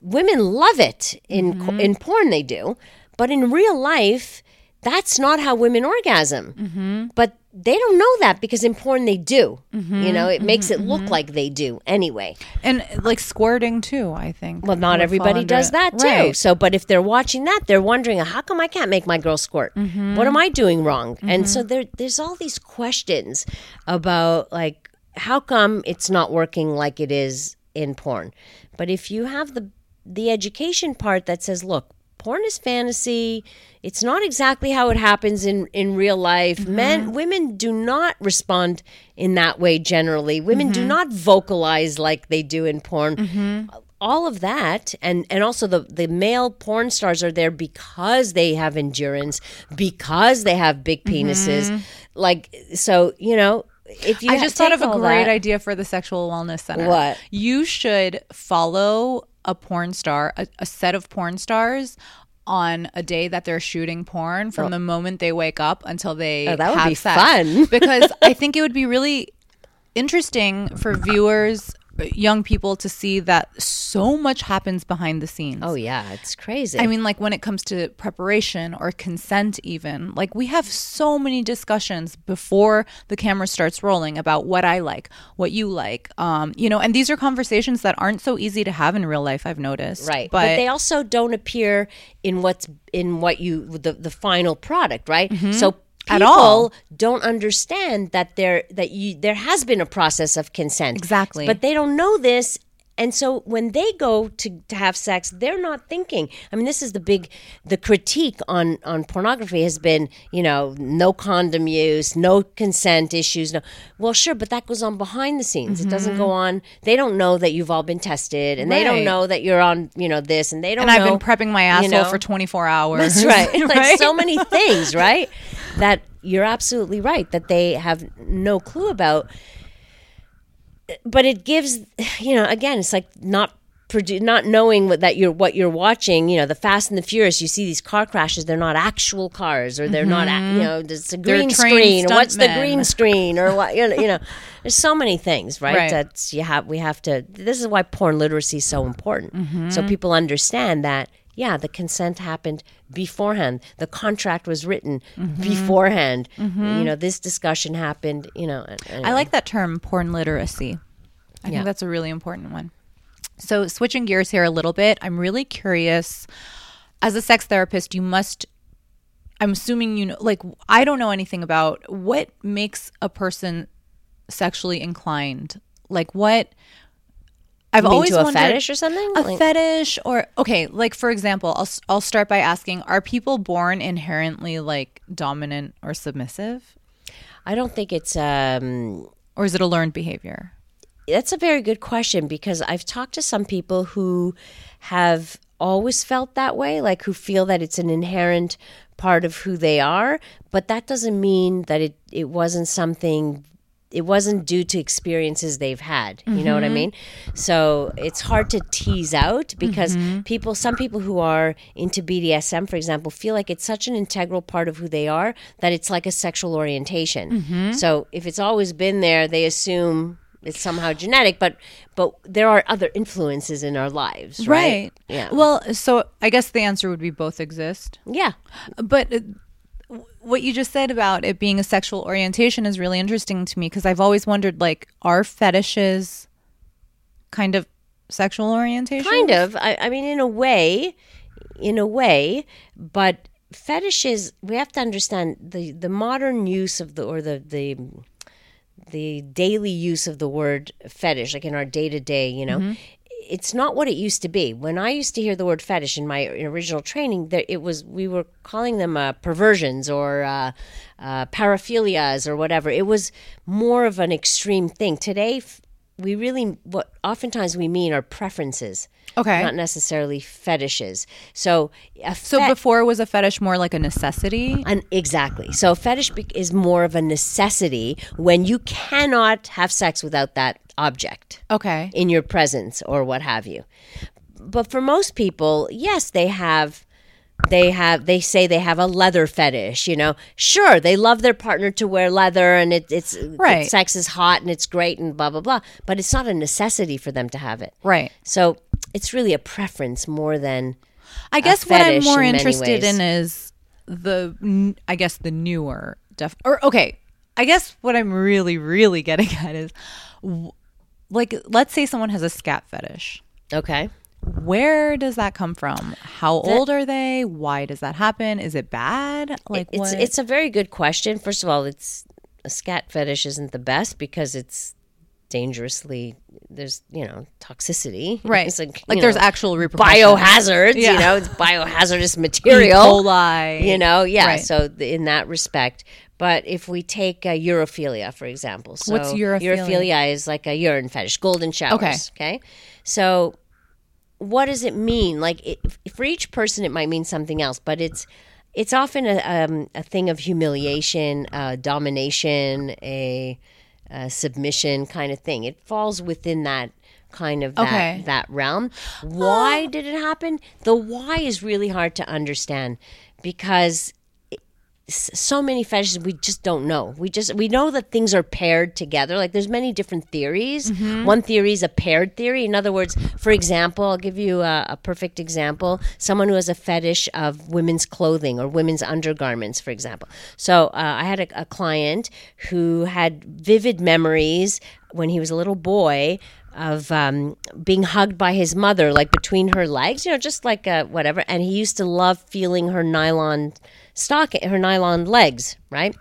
women love it in Mm-hmm. in porn they do, but in real life, that's not how women orgasm. Mm-hmm. But they don't know that because in porn they do. Mm-hmm. You know, it makes it look like they do anyway. And like squirting too, I think. Well, not everybody does it. that too. Right. So, but if they're watching that, they're wondering, how come I can't make my girl squirt? Mm-hmm. What am I doing wrong? And so there, there's all these questions about like, how come it's not working like it is in porn? But if you have the the education part that says, look, porn is fantasy. It's not exactly how it happens in, in real life. Mm-hmm. Men, women do not respond in that way generally. Women Mm-hmm. do not vocalize like they do in porn. All of that, and and also the the male porn stars are there because they have endurance, because they have big penises. Like so, you know, if you Mm-hmm. I just thought of a great that- idea for the Sexual Wellness Center. What? You should follow a porn star, a, a set of porn stars on a day that they're shooting porn from the moment they wake up until they Oh, that would have be sex. fun. because I think it would be really interesting for viewers, young people to see that so much happens behind the scenes. Oh yeah, it's crazy. I mean, like when it comes to preparation or consent, even, like we have so many discussions before the camera starts rolling about what I like, what you like, um, you know, and these are conversations that aren't so easy to have in real life, I've noticed. right But, but, they also don't appear in what's in what you the, the final product right so At all. don't understand that there that you there has been a process of consent Exactly. but they don't know this and so when they go to, to have sex they're not thinking i mean this is the big the critique on on pornography has been you know no condom use no consent issues no well sure but that goes on behind the scenes it doesn't go on they don't know that you've all been tested and they Mm-hmm. Don't know that you're on you know this and they don't and I've been prepping my asshole know. for 24 hours. that's right. like Right? so many things, right? That you're absolutely right that they have no clue about. But it gives, you know, again, it's like not produ- not knowing what that you're what you're watching. You know, the Fast and the Furious. You see these car crashes; they're not actual cars, or they're not, you know, it's a green screen. Or what's the green screen? Or what? You know, you know, there's so many things, right? Right. That's you have. We have to. This is why porn literacy is so important, Mm-hmm. so people understand that. Yeah, the consent happened beforehand. The contract was written Mm-hmm. beforehand. You know, this discussion happened. You know, and- I like that term, porn literacy. I Yeah. think that's a really important one. So, switching gears here a little bit, I'm really curious. As a sex therapist, you must, I'm assuming you know, like, I don't know anything about what makes a person sexually inclined. Like, what. I've always to a wondered, fetish or something? A Like- fetish, or okay, like for example, I'll I'll start by asking: Are people born inherently like dominant or submissive, I don't think it's. Um, or is it a learned behavior? that's a very good question because I've talked to some people who have always felt that way, like who feel that it's an inherent part of who they are, but that doesn't mean that it, it wasn't something it wasn't due to experiences they've had. You know what I Mm-hmm. mean? So it's hard to tease out because Mm-hmm. people, some people who are into BDSM, for example, feel like it's such an integral part of who they are that it's like a sexual orientation. Mm-hmm. So if it's always been there, they assume it's somehow genetic, but but there are other influences in our lives, right? Right. Yeah. Well, so I guess the answer would be both exist. Yeah. But uh, what you just said about it being a sexual orientation is really interesting to me because I've always wondered like, are fetishes kind of sexual orientation? Kind of. I, I mean, in a way, in a way, but fetishes. We have to understand the the modern use of the or the the the daily use of the word fetish, like in our day to day. You know. Mm-hmm. It's not what it used to be. When I used to hear the word fetish in my original training, there it was we were calling them uh, perversions or uh, uh, paraphilias or whatever. It was more of an extreme thing. Today, we really what oftentimes we mean are preferences Okay. not necessarily fetishes so a So before was a fetish more like a necessity? an, exactly so fetish be- is more of a necessity when you cannot have sex without that object Okay. in your presence or what have you but for most people yes they have they have they say they have a leather fetish you know sure they love their partner to wear leather and it, it's Right. sex is hot and it's great and blah blah blah but it's not a necessity for them to have it Right. so it's really a preference more than I guess what I'm more in interested in is the, I guess the newer def. Or okay, I guess what I'm really, really getting at is, like, let's say someone has a scat fetish. okay. Where does that come from? How old are they? Why does that happen? Is it bad? Like, It's what? it's a very good question. First of all, it's a scat fetish isn't the best because it's dangerously there's you know toxicity right. It's Like, you there's know, actual repercussions. biohazards. Yeah. You know, it's biohazardous material E. coli. You know, yeah. Right. So in that respect, but if we take uh, urophilia, for example, so What's urophilia? Urophilia is like a urine fetish, golden showers. Okay. Okay. So what does it mean? Like it, for each person, it might mean something else, but it's it's often a, um, a thing of humiliation, uh, domination, a, a submission kind of thing. It falls within that kind of that, Okay. that realm. Why did it happen? The why is really hard to understand because so many fetishes we just don't know. We just we know that things are paired together. Like there's many different theories. One theory is a paired theory. In other words, for example, I'll give you a, a perfect example. Someone who has a fetish of women's clothing or women's undergarments, for example. So uh, I had a, a client who had vivid memories when he was a little boy of um, being hugged by his mother, like between her legs, you know, just like uh, whatever. And he used to love feeling her nylon stocking, her nylon legs, right?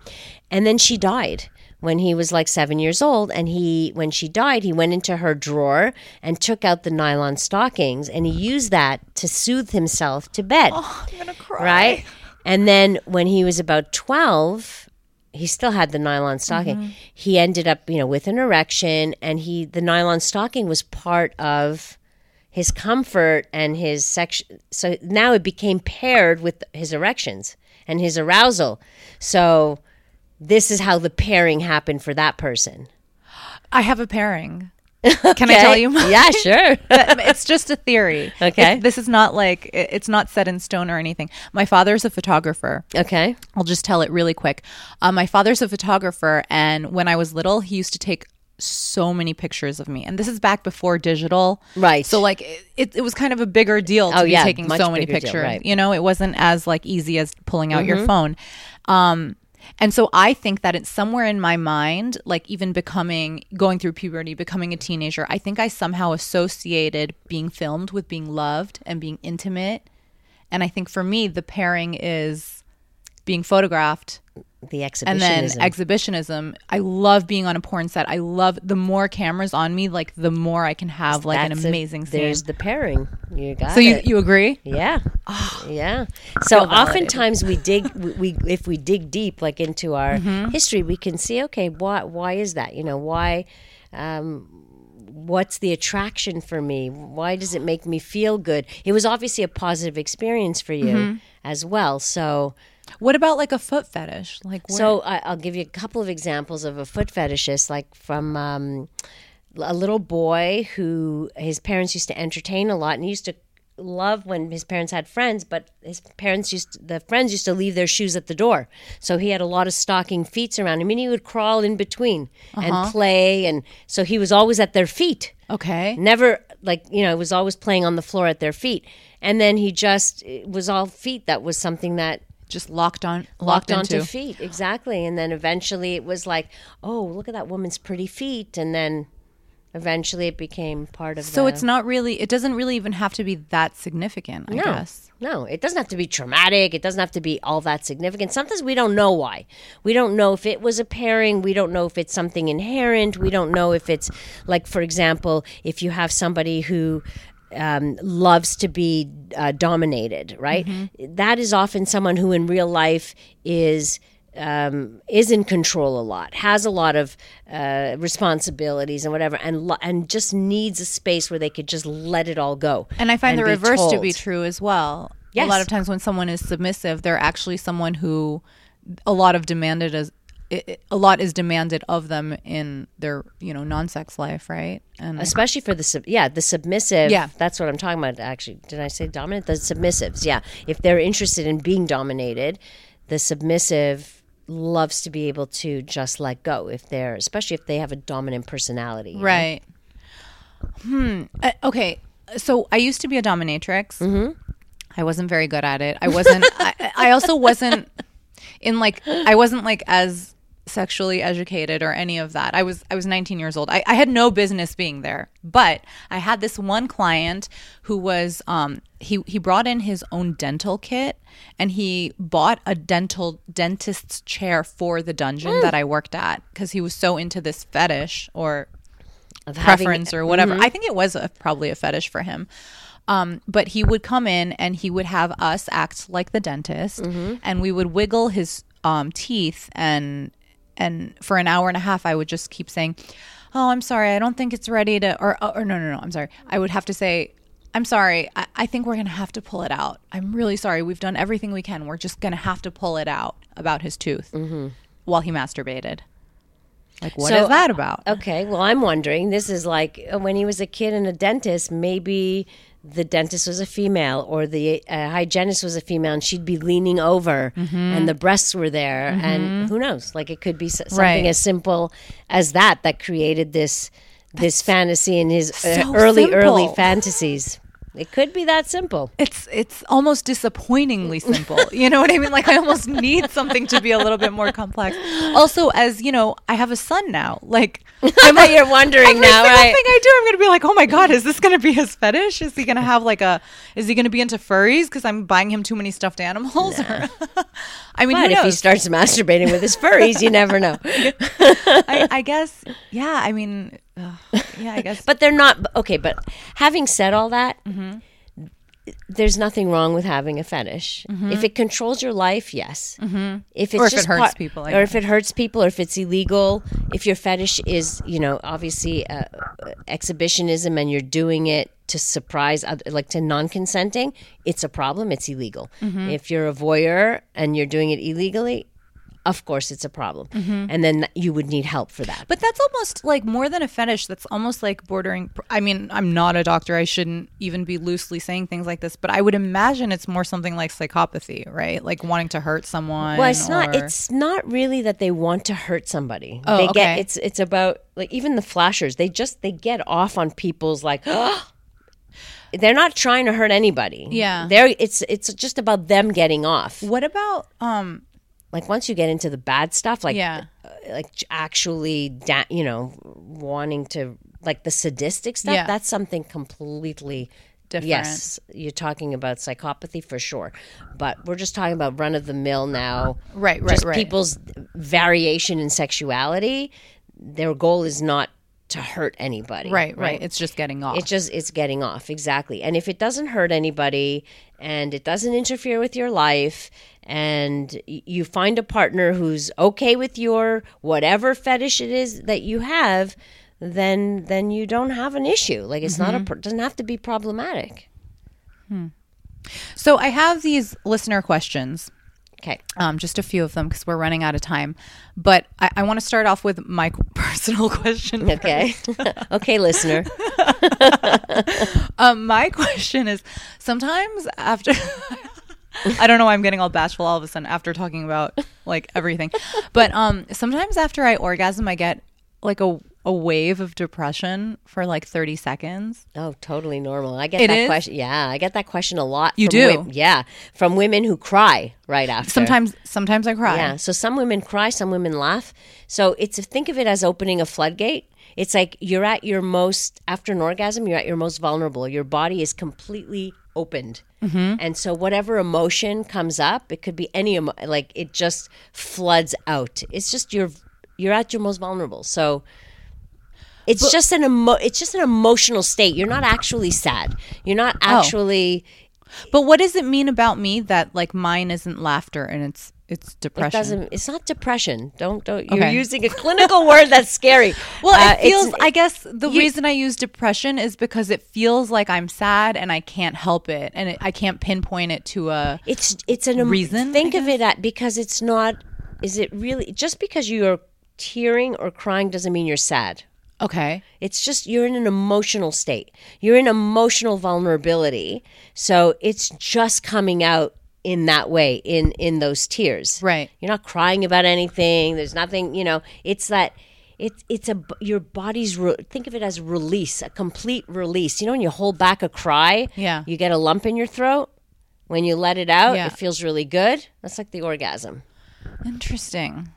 And then she died when he was like seven years old. And he, when she died, he went into her drawer and took out the nylon stockings, and he used that to soothe himself to bed. Oh, I'm gonna cry. Right? And then when he was about 12, he still had the nylon stocking. Mm-hmm. He ended up, you know, with an erection and he the nylon stocking was part of his comfort and his sex so now it became paired with his erections and his arousal. So this is how the pairing happened for that person. I have a pairing. Can I tell you? mine? yeah, sure. it's just a theory. Okay. This is not like it- it's not set in stone or anything. My father's a photographer. okay. I'll just tell it really quick. Um, my father's a photographer, and when I was little, he used to take so many pictures of me. And this is back before digital, Right. So like it, it, was kind of a bigger deal to Oh, be yeah, taking so many bigger deal, pictures. right. Mm-hmm. You know, it wasn't as like easy as pulling out your phone. Um, and so I think that it's somewhere in my mind, like even becoming, going through puberty, becoming a teenager, I think I somehow associated being filmed with being loved and being intimate. And I think for me, the pairing is being photographed The exhibitionism. and then exhibitionism. I love being on a porn set. I love the more cameras on me, like the more I can have like That's an a- amazing scene. There's the pairing. You got so you it. you agree? Yeah. yeah. So oftentimes we dig we, we if we dig deep like into our Mm-hmm. history we can see okay why why is that? You know, why um what's the attraction for me? Why does it make me feel good? It was obviously a positive experience for you Mm-hmm. as well. So What about like a foot fetish? Like where, So I, I'll give you a couple of examples of a foot fetishist, like from um, a little boy who his parents used to entertain a lot, and he used to love when his parents had friends, but his parents used to, the friends used to leave their shoes at the door, so he had a lot of stocking feet around him, and he would crawl in between and play, and so he was always at their feet okay. never like you know was always playing on the floor at their feet and then he just it was all feet that was something that Just locked on locked locked, onto feet exactly and then eventually it was like oh look at that woman's pretty feet and then eventually it became part of So the, it's not really it doesn't really even have to be that significant, I no, guess. No, it doesn't have to be traumatic. It doesn't have to be all that significant. Sometimes we don't know why. We don't know if it was a pairing. We don't know if it's something inherent. We don't know if it's, like, for example, if you have somebody who um, loves to be uh, dominated, right? That is often someone who in real life is um, is in control a lot, has a lot of uh, responsibilities and whatever, and lo- and just needs a space where they could just let it all go. And I find the be reverse to be true as well. Yes. A lot of times when someone is submissive, they're actually someone who a lot of demanded as i- i- a lot is demanded of them in their you know non-sex life, right? And especially for the sub- yeah the submissive Yeah. that's what i'm talking about actually did i say dominant the submissives yeah if they're interested in being dominated the submissive loves to be able to just let go if they're especially if they have a dominant personality you know? Right. Hmm. Uh, okay. So I used to be a dominatrix. Mm-hmm. I wasn't very good at it. I wasn't. I, I also wasn't in like. I wasn't like as sexually educated or any of that. I was. I was 19 years old. I, I had no business being there. But I had this one client who was. Um. He he brought in his own dental kit and he bought a dental dentist's chair for the dungeon that I worked at because he was so into this fetish or Of having- preference or whatever. I think it was a, probably a fetish for him. Um, but he would come in and he would have us act like the dentist, and we would wiggle his um, teeth and and for an hour and a half, I would just keep saying, "Oh, I'm sorry, I don't think it's ready to," or or no, no, no, I'm sorry. I would have to say. I'm sorry. I, I think we're going to have to pull it out. I'm really sorry. We've done everything we can. We're just going to have to pull it out about his tooth while he masturbated. Like, what is So, that about? Okay, well, I'm wondering. This is like uh, when he was a kid and a dentist. Maybe the dentist was a female, or the uh, hygienist was a female, and she'd be leaning over, Mm-hmm. and the breasts were there, and who knows? Like it could be s- something Right. as simple as that that created this this fantasy in his uh, so early early simple. fantasies. It could be that simple. it's it's almost disappointingly simple. You know what I mean? Like I almost need something to be a little bit more complex. Also, as you know, I have a son now. Like I'm you're wondering now, right? thing I do, I'm gonna be like, oh my god, is this gonna be his fetish? Is he gonna have like a? Is he gonna be into furries because I'm buying him too many stuffed animals? Or- I mean, if he starts masturbating with his furries, you never know. I, I guess, yeah. I mean, yeah. I guess, But they're not okay. But having said all that, Mm-hmm. there's nothing wrong with having a fetish. If it controls your life, yes. Mm-hmm. If it's Or if it just hurts part- people, I or if it hurts people, or if it's illegal, if your fetish is, you know, obviously uh, exhibitionism, and you're doing it to surprise, oth- like to non-consenting, it's a problem. It's illegal. Mm-hmm. If you're a voyeur and you're doing it illegally. Of course, it's a problem, and then you would need help for that. Mm-hmm. But that's almost like more than a fetish. That's almost like bordering. I mean, I'm not a doctor. I shouldn't even be loosely saying things like this. But I would imagine it's more something like psychopathy, right? Like wanting to hurt someone. Well, it's not. It's not really that they want to hurt somebody. Oh, they okay. get it's it's about like even the flashers. They just they get off on people's like. They're not trying to hurt anybody. Yeah. they're it's it's just about them getting off. What about um? Like once you get into the bad stuff, like Yeah. uh, like actually, da- you know, wanting to like the sadistic stuff. Yeah. That's something completely Different. Yes, you're talking about psychopathy for sure, but we're just talking about run of the mill now. Right, right, just right. people's variation in sexuality. Their goal is not to hurt anybody. Right, right. It's just getting off. It just it's getting off exactly. And if it doesn't hurt anybody and it doesn't interfere with your life and you find a partner who's okay with your whatever fetish it is that you have, then then you don't have an issue. Like it's not a doesn't have to be problematic. hmm. so I have these listener questions. Okay. um, just a few of them because we're running out of time. But I, I want to start off with my personal question. Okay. okay, listener. Um, my question is sometimes after. I don't know why I'm getting all bashful all of a sudden after talking about like everything. But um sometimes after I orgasm I get like a a wave of depression for like 30 seconds. Oh, totally normal. I get It that is? question. Yeah, I get that question a lot. You from do? wom- yeah, from women who cry right after. Sometimes sometimes I cry. Yeah. So some women cry, some women laugh. So it's think of it as opening a floodgate. It's like you're at your most after an orgasm, you're at your most vulnerable. Your body is completely opened. Mm-hmm. And so whatever emotion comes up, it could be any emo- like it just floods out. It's just you're you're at your most vulnerable. So it's just an emo- it's just an emotional state. You're not actually sad. You're not Oh. actually But what does it mean about me that like mine isn't laughter and it's it's It depression? doesn't. It's not depression. Don't don't. You're Okay. using a clinical word that's scary. Well, Uh, it feels. I guess the you- reason I use depression is because it feels like I'm sad and I can't help it, and it, I can't pinpoint it to a. It's it's an Reason, Think of it at because it's not. Is it really just because you're tearing or crying doesn't mean you're sad. Okay. It's just you're in an emotional state. You're in emotional vulnerability. So it's just coming out in that way in in those tears. Right. You're not crying about anything. There's nothing, you know, it's that it's it's a your body's re- think of it as release, a complete release. You know when you hold back a cry, Yeah. you get a lump in your throat. When you let it out, Yeah. it feels really good. That's like the orgasm. Interesting.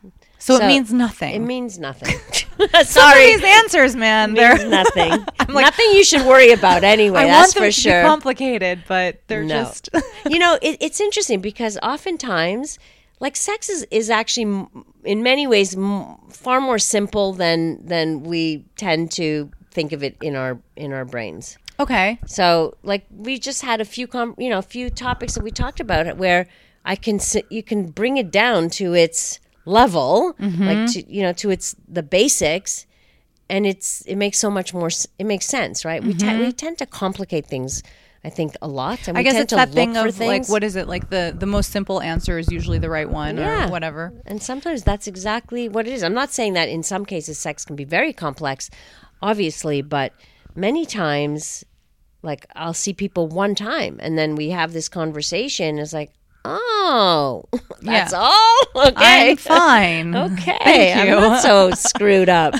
So, So, it means nothing. It means nothing. Sorry. these answers, man. means They're. nothing. nothing you should worry about anyway. I that's for sure. complicated, but they're No. just. you know, it, it's interesting because oftentimes, like sex is, is actually in many ways m- far more simple than than we tend to think of it in our in our brains. okay. So, like we just had a few, com- you know, a few topics that we talked about it where I can sit, you can bring it down to its level, like mm-hmm. to you know to its the basics, and it's it makes so much more. It makes sense, right? We te- we mm-hmm. tend to complicate things. I think a lot, and we I guess tend it's to that thing of like, what is it? Like the the most simple answer is usually the right one, Yeah. or whatever. And sometimes that's exactly what it is. I'm not saying that in some cases sex can be very complex, obviously, but many times, like I'll see people one time and then we have this conversation. It's like, oh, that's Yeah. all? Okay. I'm fine. Okay. Thank I'm you. not so screwed up.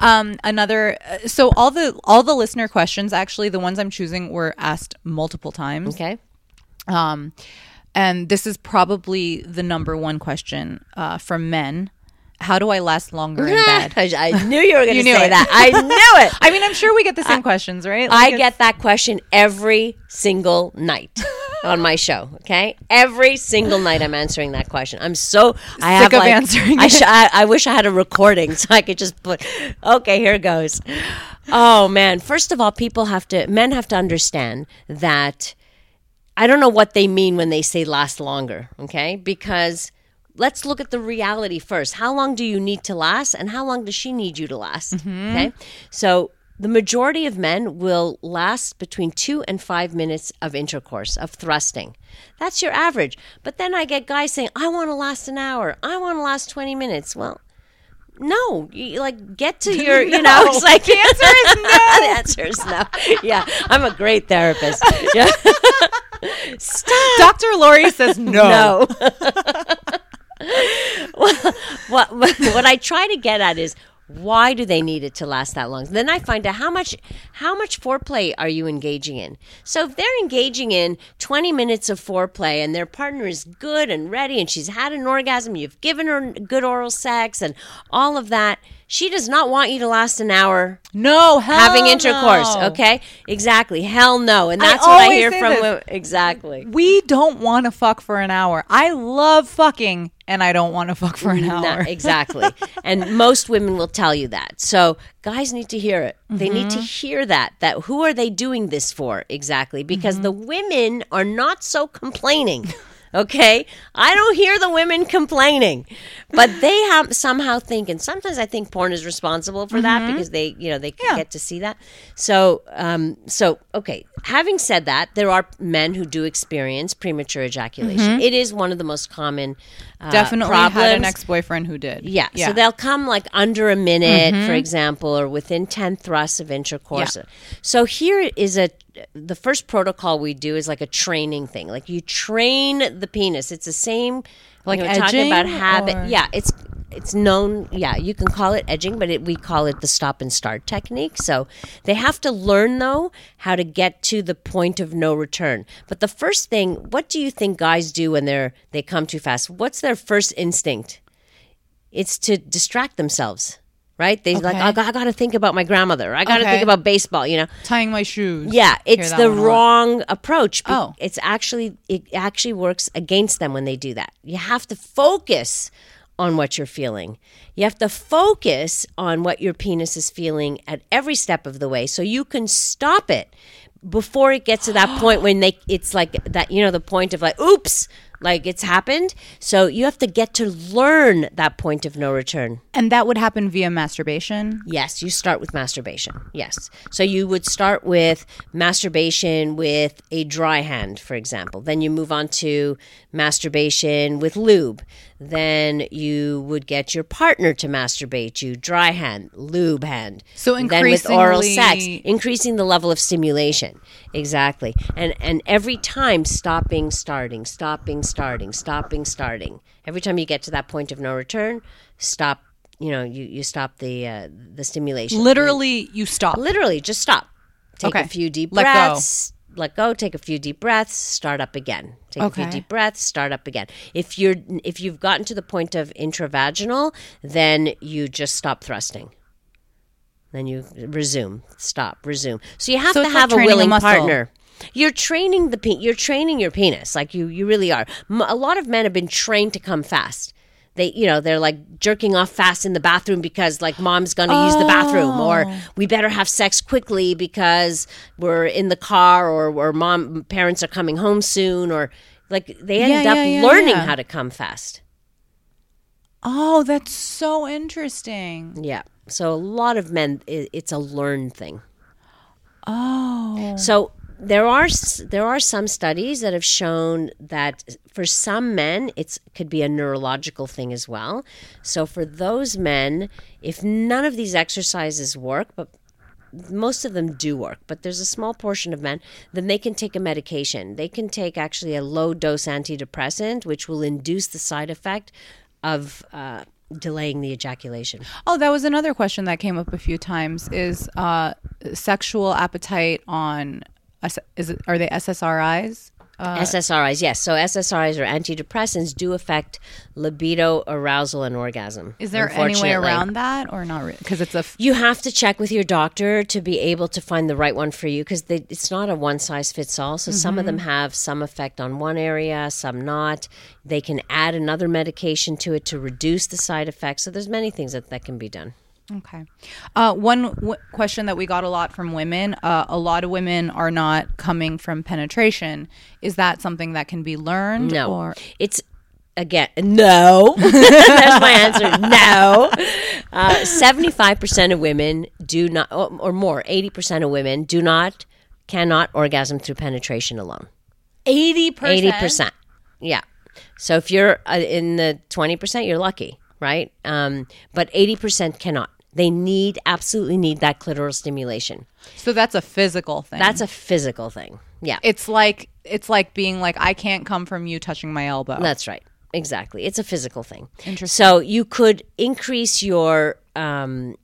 Um, another. uh, So all the all the listener questions, actually, the ones I'm choosing were asked multiple times. Okay. Um, and this is probably the number one question uh, from men. How do I last longer in bed? I, I knew you were going to say it. that. I knew it. I mean, I'm sure we get the same questions, right? I Like, it's- get that question every single night on my show. Okay, every single night I'm answering that question. I'm so I have of like, answering I, it. sh- I, I wish I had a recording so I could just put. Okay, here goes. Oh man! First of all, people have to men have to understand that. I don't know what they mean when they say last longer. Okay, because. Let's look at the reality first. How long do you need to last, and how long does she need you to last? Mm-hmm. Okay, so the majority of men will last between two and five minutes of intercourse, of thrusting. That's your average. But then I get guys saying, I want to last an hour. I want to last 20 minutes. Well, no, you like get to your, you know, it's like the answer is no. the answer is no. Yeah, I'm a great therapist. Yeah. Stop. Dr. Laurie says no. No. well, what, what I try to get at is why do they need it to last that long? Then I find out how much how much foreplay are you engaging in. So if they're engaging in 20 minutes of foreplay and their partner is good and ready and she's had an orgasm, you've given her good oral sex and all of that, she does not want you to last an hour No, hell having intercourse. no. Okay, exactly. Hell no, and I that's what I hear from this. women. Exactly. We don't want to fuck for an hour. I love fucking, and I don't want to fuck for an No, hour. exactly. and most women will tell you that. So guys need to hear it. They need Mm-hmm. to hear that. That who are they doing this for exactly? Because Mm-hmm. the women are not so complaining. Okay, I don't hear the women complaining, but they have somehow think, and sometimes I think porn is responsible for that because they, you know, they Mm-hmm. Yeah. get to see that. So, um, so okay. Having said that, there are men who do experience premature ejaculation. It is one of the most common uh, Mm-hmm. Definitely problems. had an ex boyfriend who did. Yeah. So they'll come like under a minute, Mm-hmm. for example, or within 10 thrusts of intercourse. So here is a the first protocol we do is like a training thing. Like you train the penis. It's the same Like you know, talking about habit. or- Yeah, it's it's known yeah you can call it edging but it, we call it the stop and start technique so they have to learn though how to get to the point of no return but the first thing what do you think guys do when they're they come too fast what's their first instinct it's to distract themselves right they like Okay. I, got- I gotta think about my grandmother i gotta Okay. think about baseball you know Tying my shoes. yeah, it's the wrong approach. Oh. it's actually it actually works against them when they do that. You have to focus on what you're feeling. You have to focus on what your penis is feeling at every step of the way so you can stop it before it gets to that point when they it's like that you know the point of like oops like it's happened so you have to get to learn that point of no return And that would happen via masturbation. Yes, you start with masturbation. Yes. So you would start with masturbation with a dry hand, for example. Then you move on to masturbation with lube. Then you would get your partner to masturbate you, dry hand, lube hand. So then with oral sex, increasing the level of stimulation. Exactly. And and every time stopping, starting, stopping, starting, stopping, starting. Every time you get to that point of no return, stop. You know, you, you stop the uh, the stimulation. Literally, you stop. Literally, just stop. Take Okay. a few deep Let go. Let go. Take a few deep breaths. Start up again. Take a few deep breaths. Start up again. If you're if you've gotten to the point of intravaginal, then you just stop thrusting. Then you resume. Stop. Resume. So you have So to it's like have a training a willing partner. You're training the pe- you're training your penis like you you really are. M- a lot of men have been trained to come fast. They you know they're like jerking off fast in the bathroom because like mom's going to use the bathroom or Oh. we better have sex quickly because we're in the car or or mom parents are coming home soon or like they end Yeah, up yeah, yeah, learning how to come fast. Oh, that's so interesting. Yeah. So a lot of men it's a learned thing. Oh. So there are there are some studies that have shown that for some men it's could be a neurological thing as well. So for those men, if none of these exercises work, but most of them do work, but there's a small portion of men, then they can take a medication. They can take actually a low dose antidepressant, which will induce the side effect of uh, delaying the ejaculation. Oh, that was another question that came up a few times. Is uh, sexual appetite on? Is it, are they SSRIs? SSRIs, yes. So SSRIs or antidepressants do affect libido, arousal, and orgasm. Is there any way around that, or not? Because it's a f- You have to check with your doctor to be able to find the right one for you because it's not a one size fits all. So some of them Mm-hmm. have some effect on one area, some not. They can add another medication to it to reduce the side effects. So there's many things that, that can be done. Okay. Uh, one w- question that we got a lot from women uh, a lot of women are not coming from penetration. Is that something that can be learned? No, Or, it's again no. That's my answer. No. Uh, Seventy-five percent of women do not, or or more, eighty percent of women do not, cannot orgasm through penetration alone. 80%? Eighty percent. Yeah. So if you're uh, in the twenty percent, you're lucky, right? Um, but eighty percent cannot. They need absolutely need that clitoral stimulation. So that's a physical thing. That's a physical thing. Yeah. it's like it's like being like I can't come from you touching my elbow. That's right. Exactly. It's a physical thing. Interesting. So you could increase your um,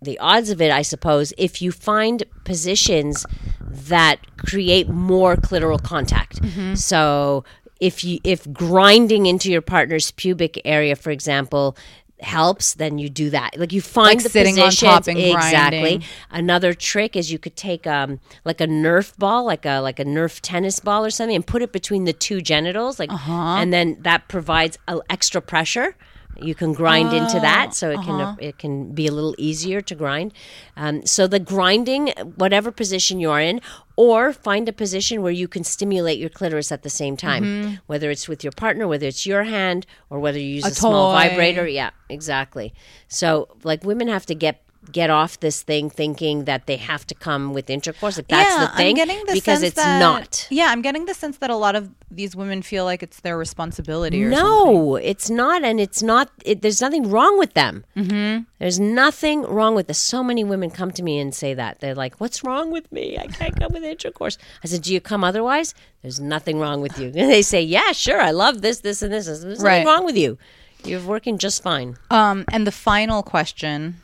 the odds of it, I suppose, if you find positions that create more clitoral contact. Mm-hmm. So if you if grinding into your partner's pubic area, for example, helps, then you do that. Like you find Like the sitting on top and exactly. grinding. Another trick is you could take um like a Nerf ball, like a like a Nerf tennis ball or something, and put it between the two genitals, like, Uh-huh. and then that provides a extra pressure. You can grind into that, so it uh-huh. can it can be a little easier to grind. Um, so the grinding, whatever position you are in, or find a position where you can stimulate your clitoris at the same time, Mm-hmm. whether it's with your partner, whether it's your hand, or whether you use a, small vibrator. Yeah, exactly. So like women have to get get off this thing thinking that they have to come with intercourse. Like that's yeah, the thing I'm getting the because sense it's that- not. Yeah, I'm getting the sense that a lot of these women feel like it's their responsibility. Or something. No, it's not, and it's not. It, there's nothing wrong with them. Mm-hmm. There's nothing wrong with this. So many women come to me and say that they're like, "What's wrong with me? I can't come with intercourse." I said, "Do you come otherwise?" There's nothing wrong with you. And they say, "Yeah, sure, I love this, this, and this." There's nothing Right. wrong with you. You're working just fine. Um, and the final question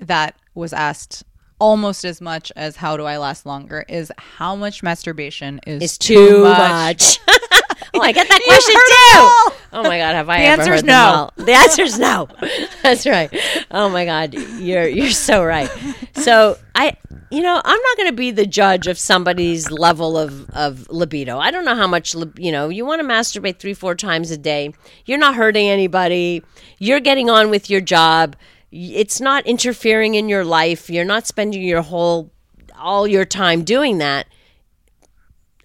that was asked almost as much as how do I last longer is how much masturbation is It's too much. oh, I get that question too. Oh my god, have I The ever answer's heard no. The answer's no. That's right. Oh my god, you're you're so right. So I, you know, I'm not going to be the judge of somebody's level of of libido. I don't know how much you know. You want to masturbate three four times a day. You're not hurting anybody. You're getting on with your job. It's not interfering in your life. You're not spending your whole all your time doing that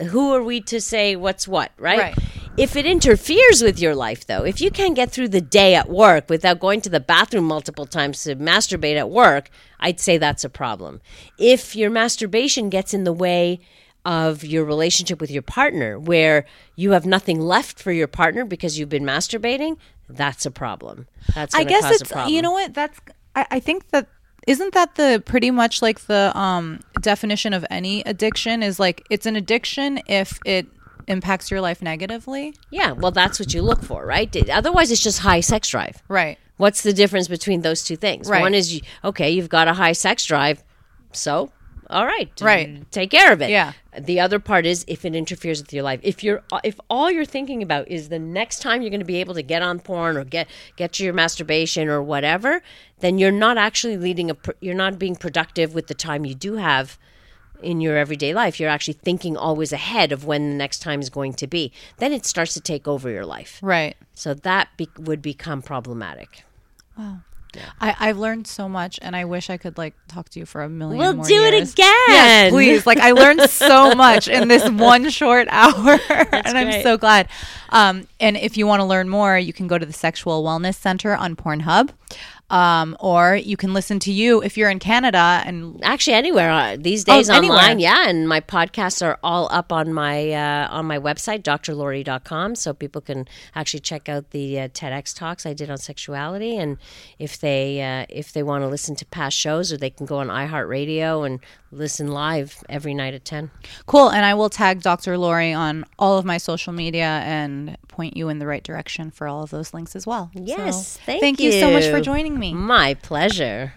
who are we to say what's what, right? Right. If it interferes with your life, though, if you can't get through the day at work without going to the bathroom multiple times to masturbate at work, I'd say that's a problem. If your masturbation gets in the way of your relationship with your partner, where you have nothing left for your partner because you've been masturbating, that's a problem. That's I guess cause it's a problem. you know what that's I, I think that isn't that the pretty much like the um definition of any addiction is like it's an addiction if it impacts your life negatively. yeah. Well, that's what you look for, right? Otherwise, it's just high sex drive. Right. What's the difference between those two things? Right. One is you- okay, you've got a high sex drive, so all right, Right. take care of it. Yeah. The other part is if it interferes with your life. If you're if all you're thinking about is the next time you're going to be able to get on porn or get get to your masturbation or whatever, then you're not actually leading a you're not being productive with the time you do have in your everyday life. You're actually thinking always ahead of when the next time is going to be. Then it starts to take over your life. Right. So that be- would become problematic. I, I've learned so much and I wish I could like talk to you for a 1000000 We'll do it again. Yes, please. Like I learned so much in this one short hour. and I'm great. so glad. Um, and if you want to learn more, you can go to the Sexual Wellness Center on Pornhub. Um, or you can listen to you if you're in Canada and Actually, anywhere uh, these days Oh, anywhere. online, yeah. And my podcasts are all up on my uh, on my website, drlaurie.com, so people can actually check out the uh, TEDx talks I did on sexuality. And if they uh, if they want to listen to past shows, or they can go on iHeartRadio and listen live every night at ten. cool. And I will tag Dr. Laurie on all of my social media and point you in the right direction for all of those links as well. Yes, So, thank thank you so much for you. joining me. My pleasure.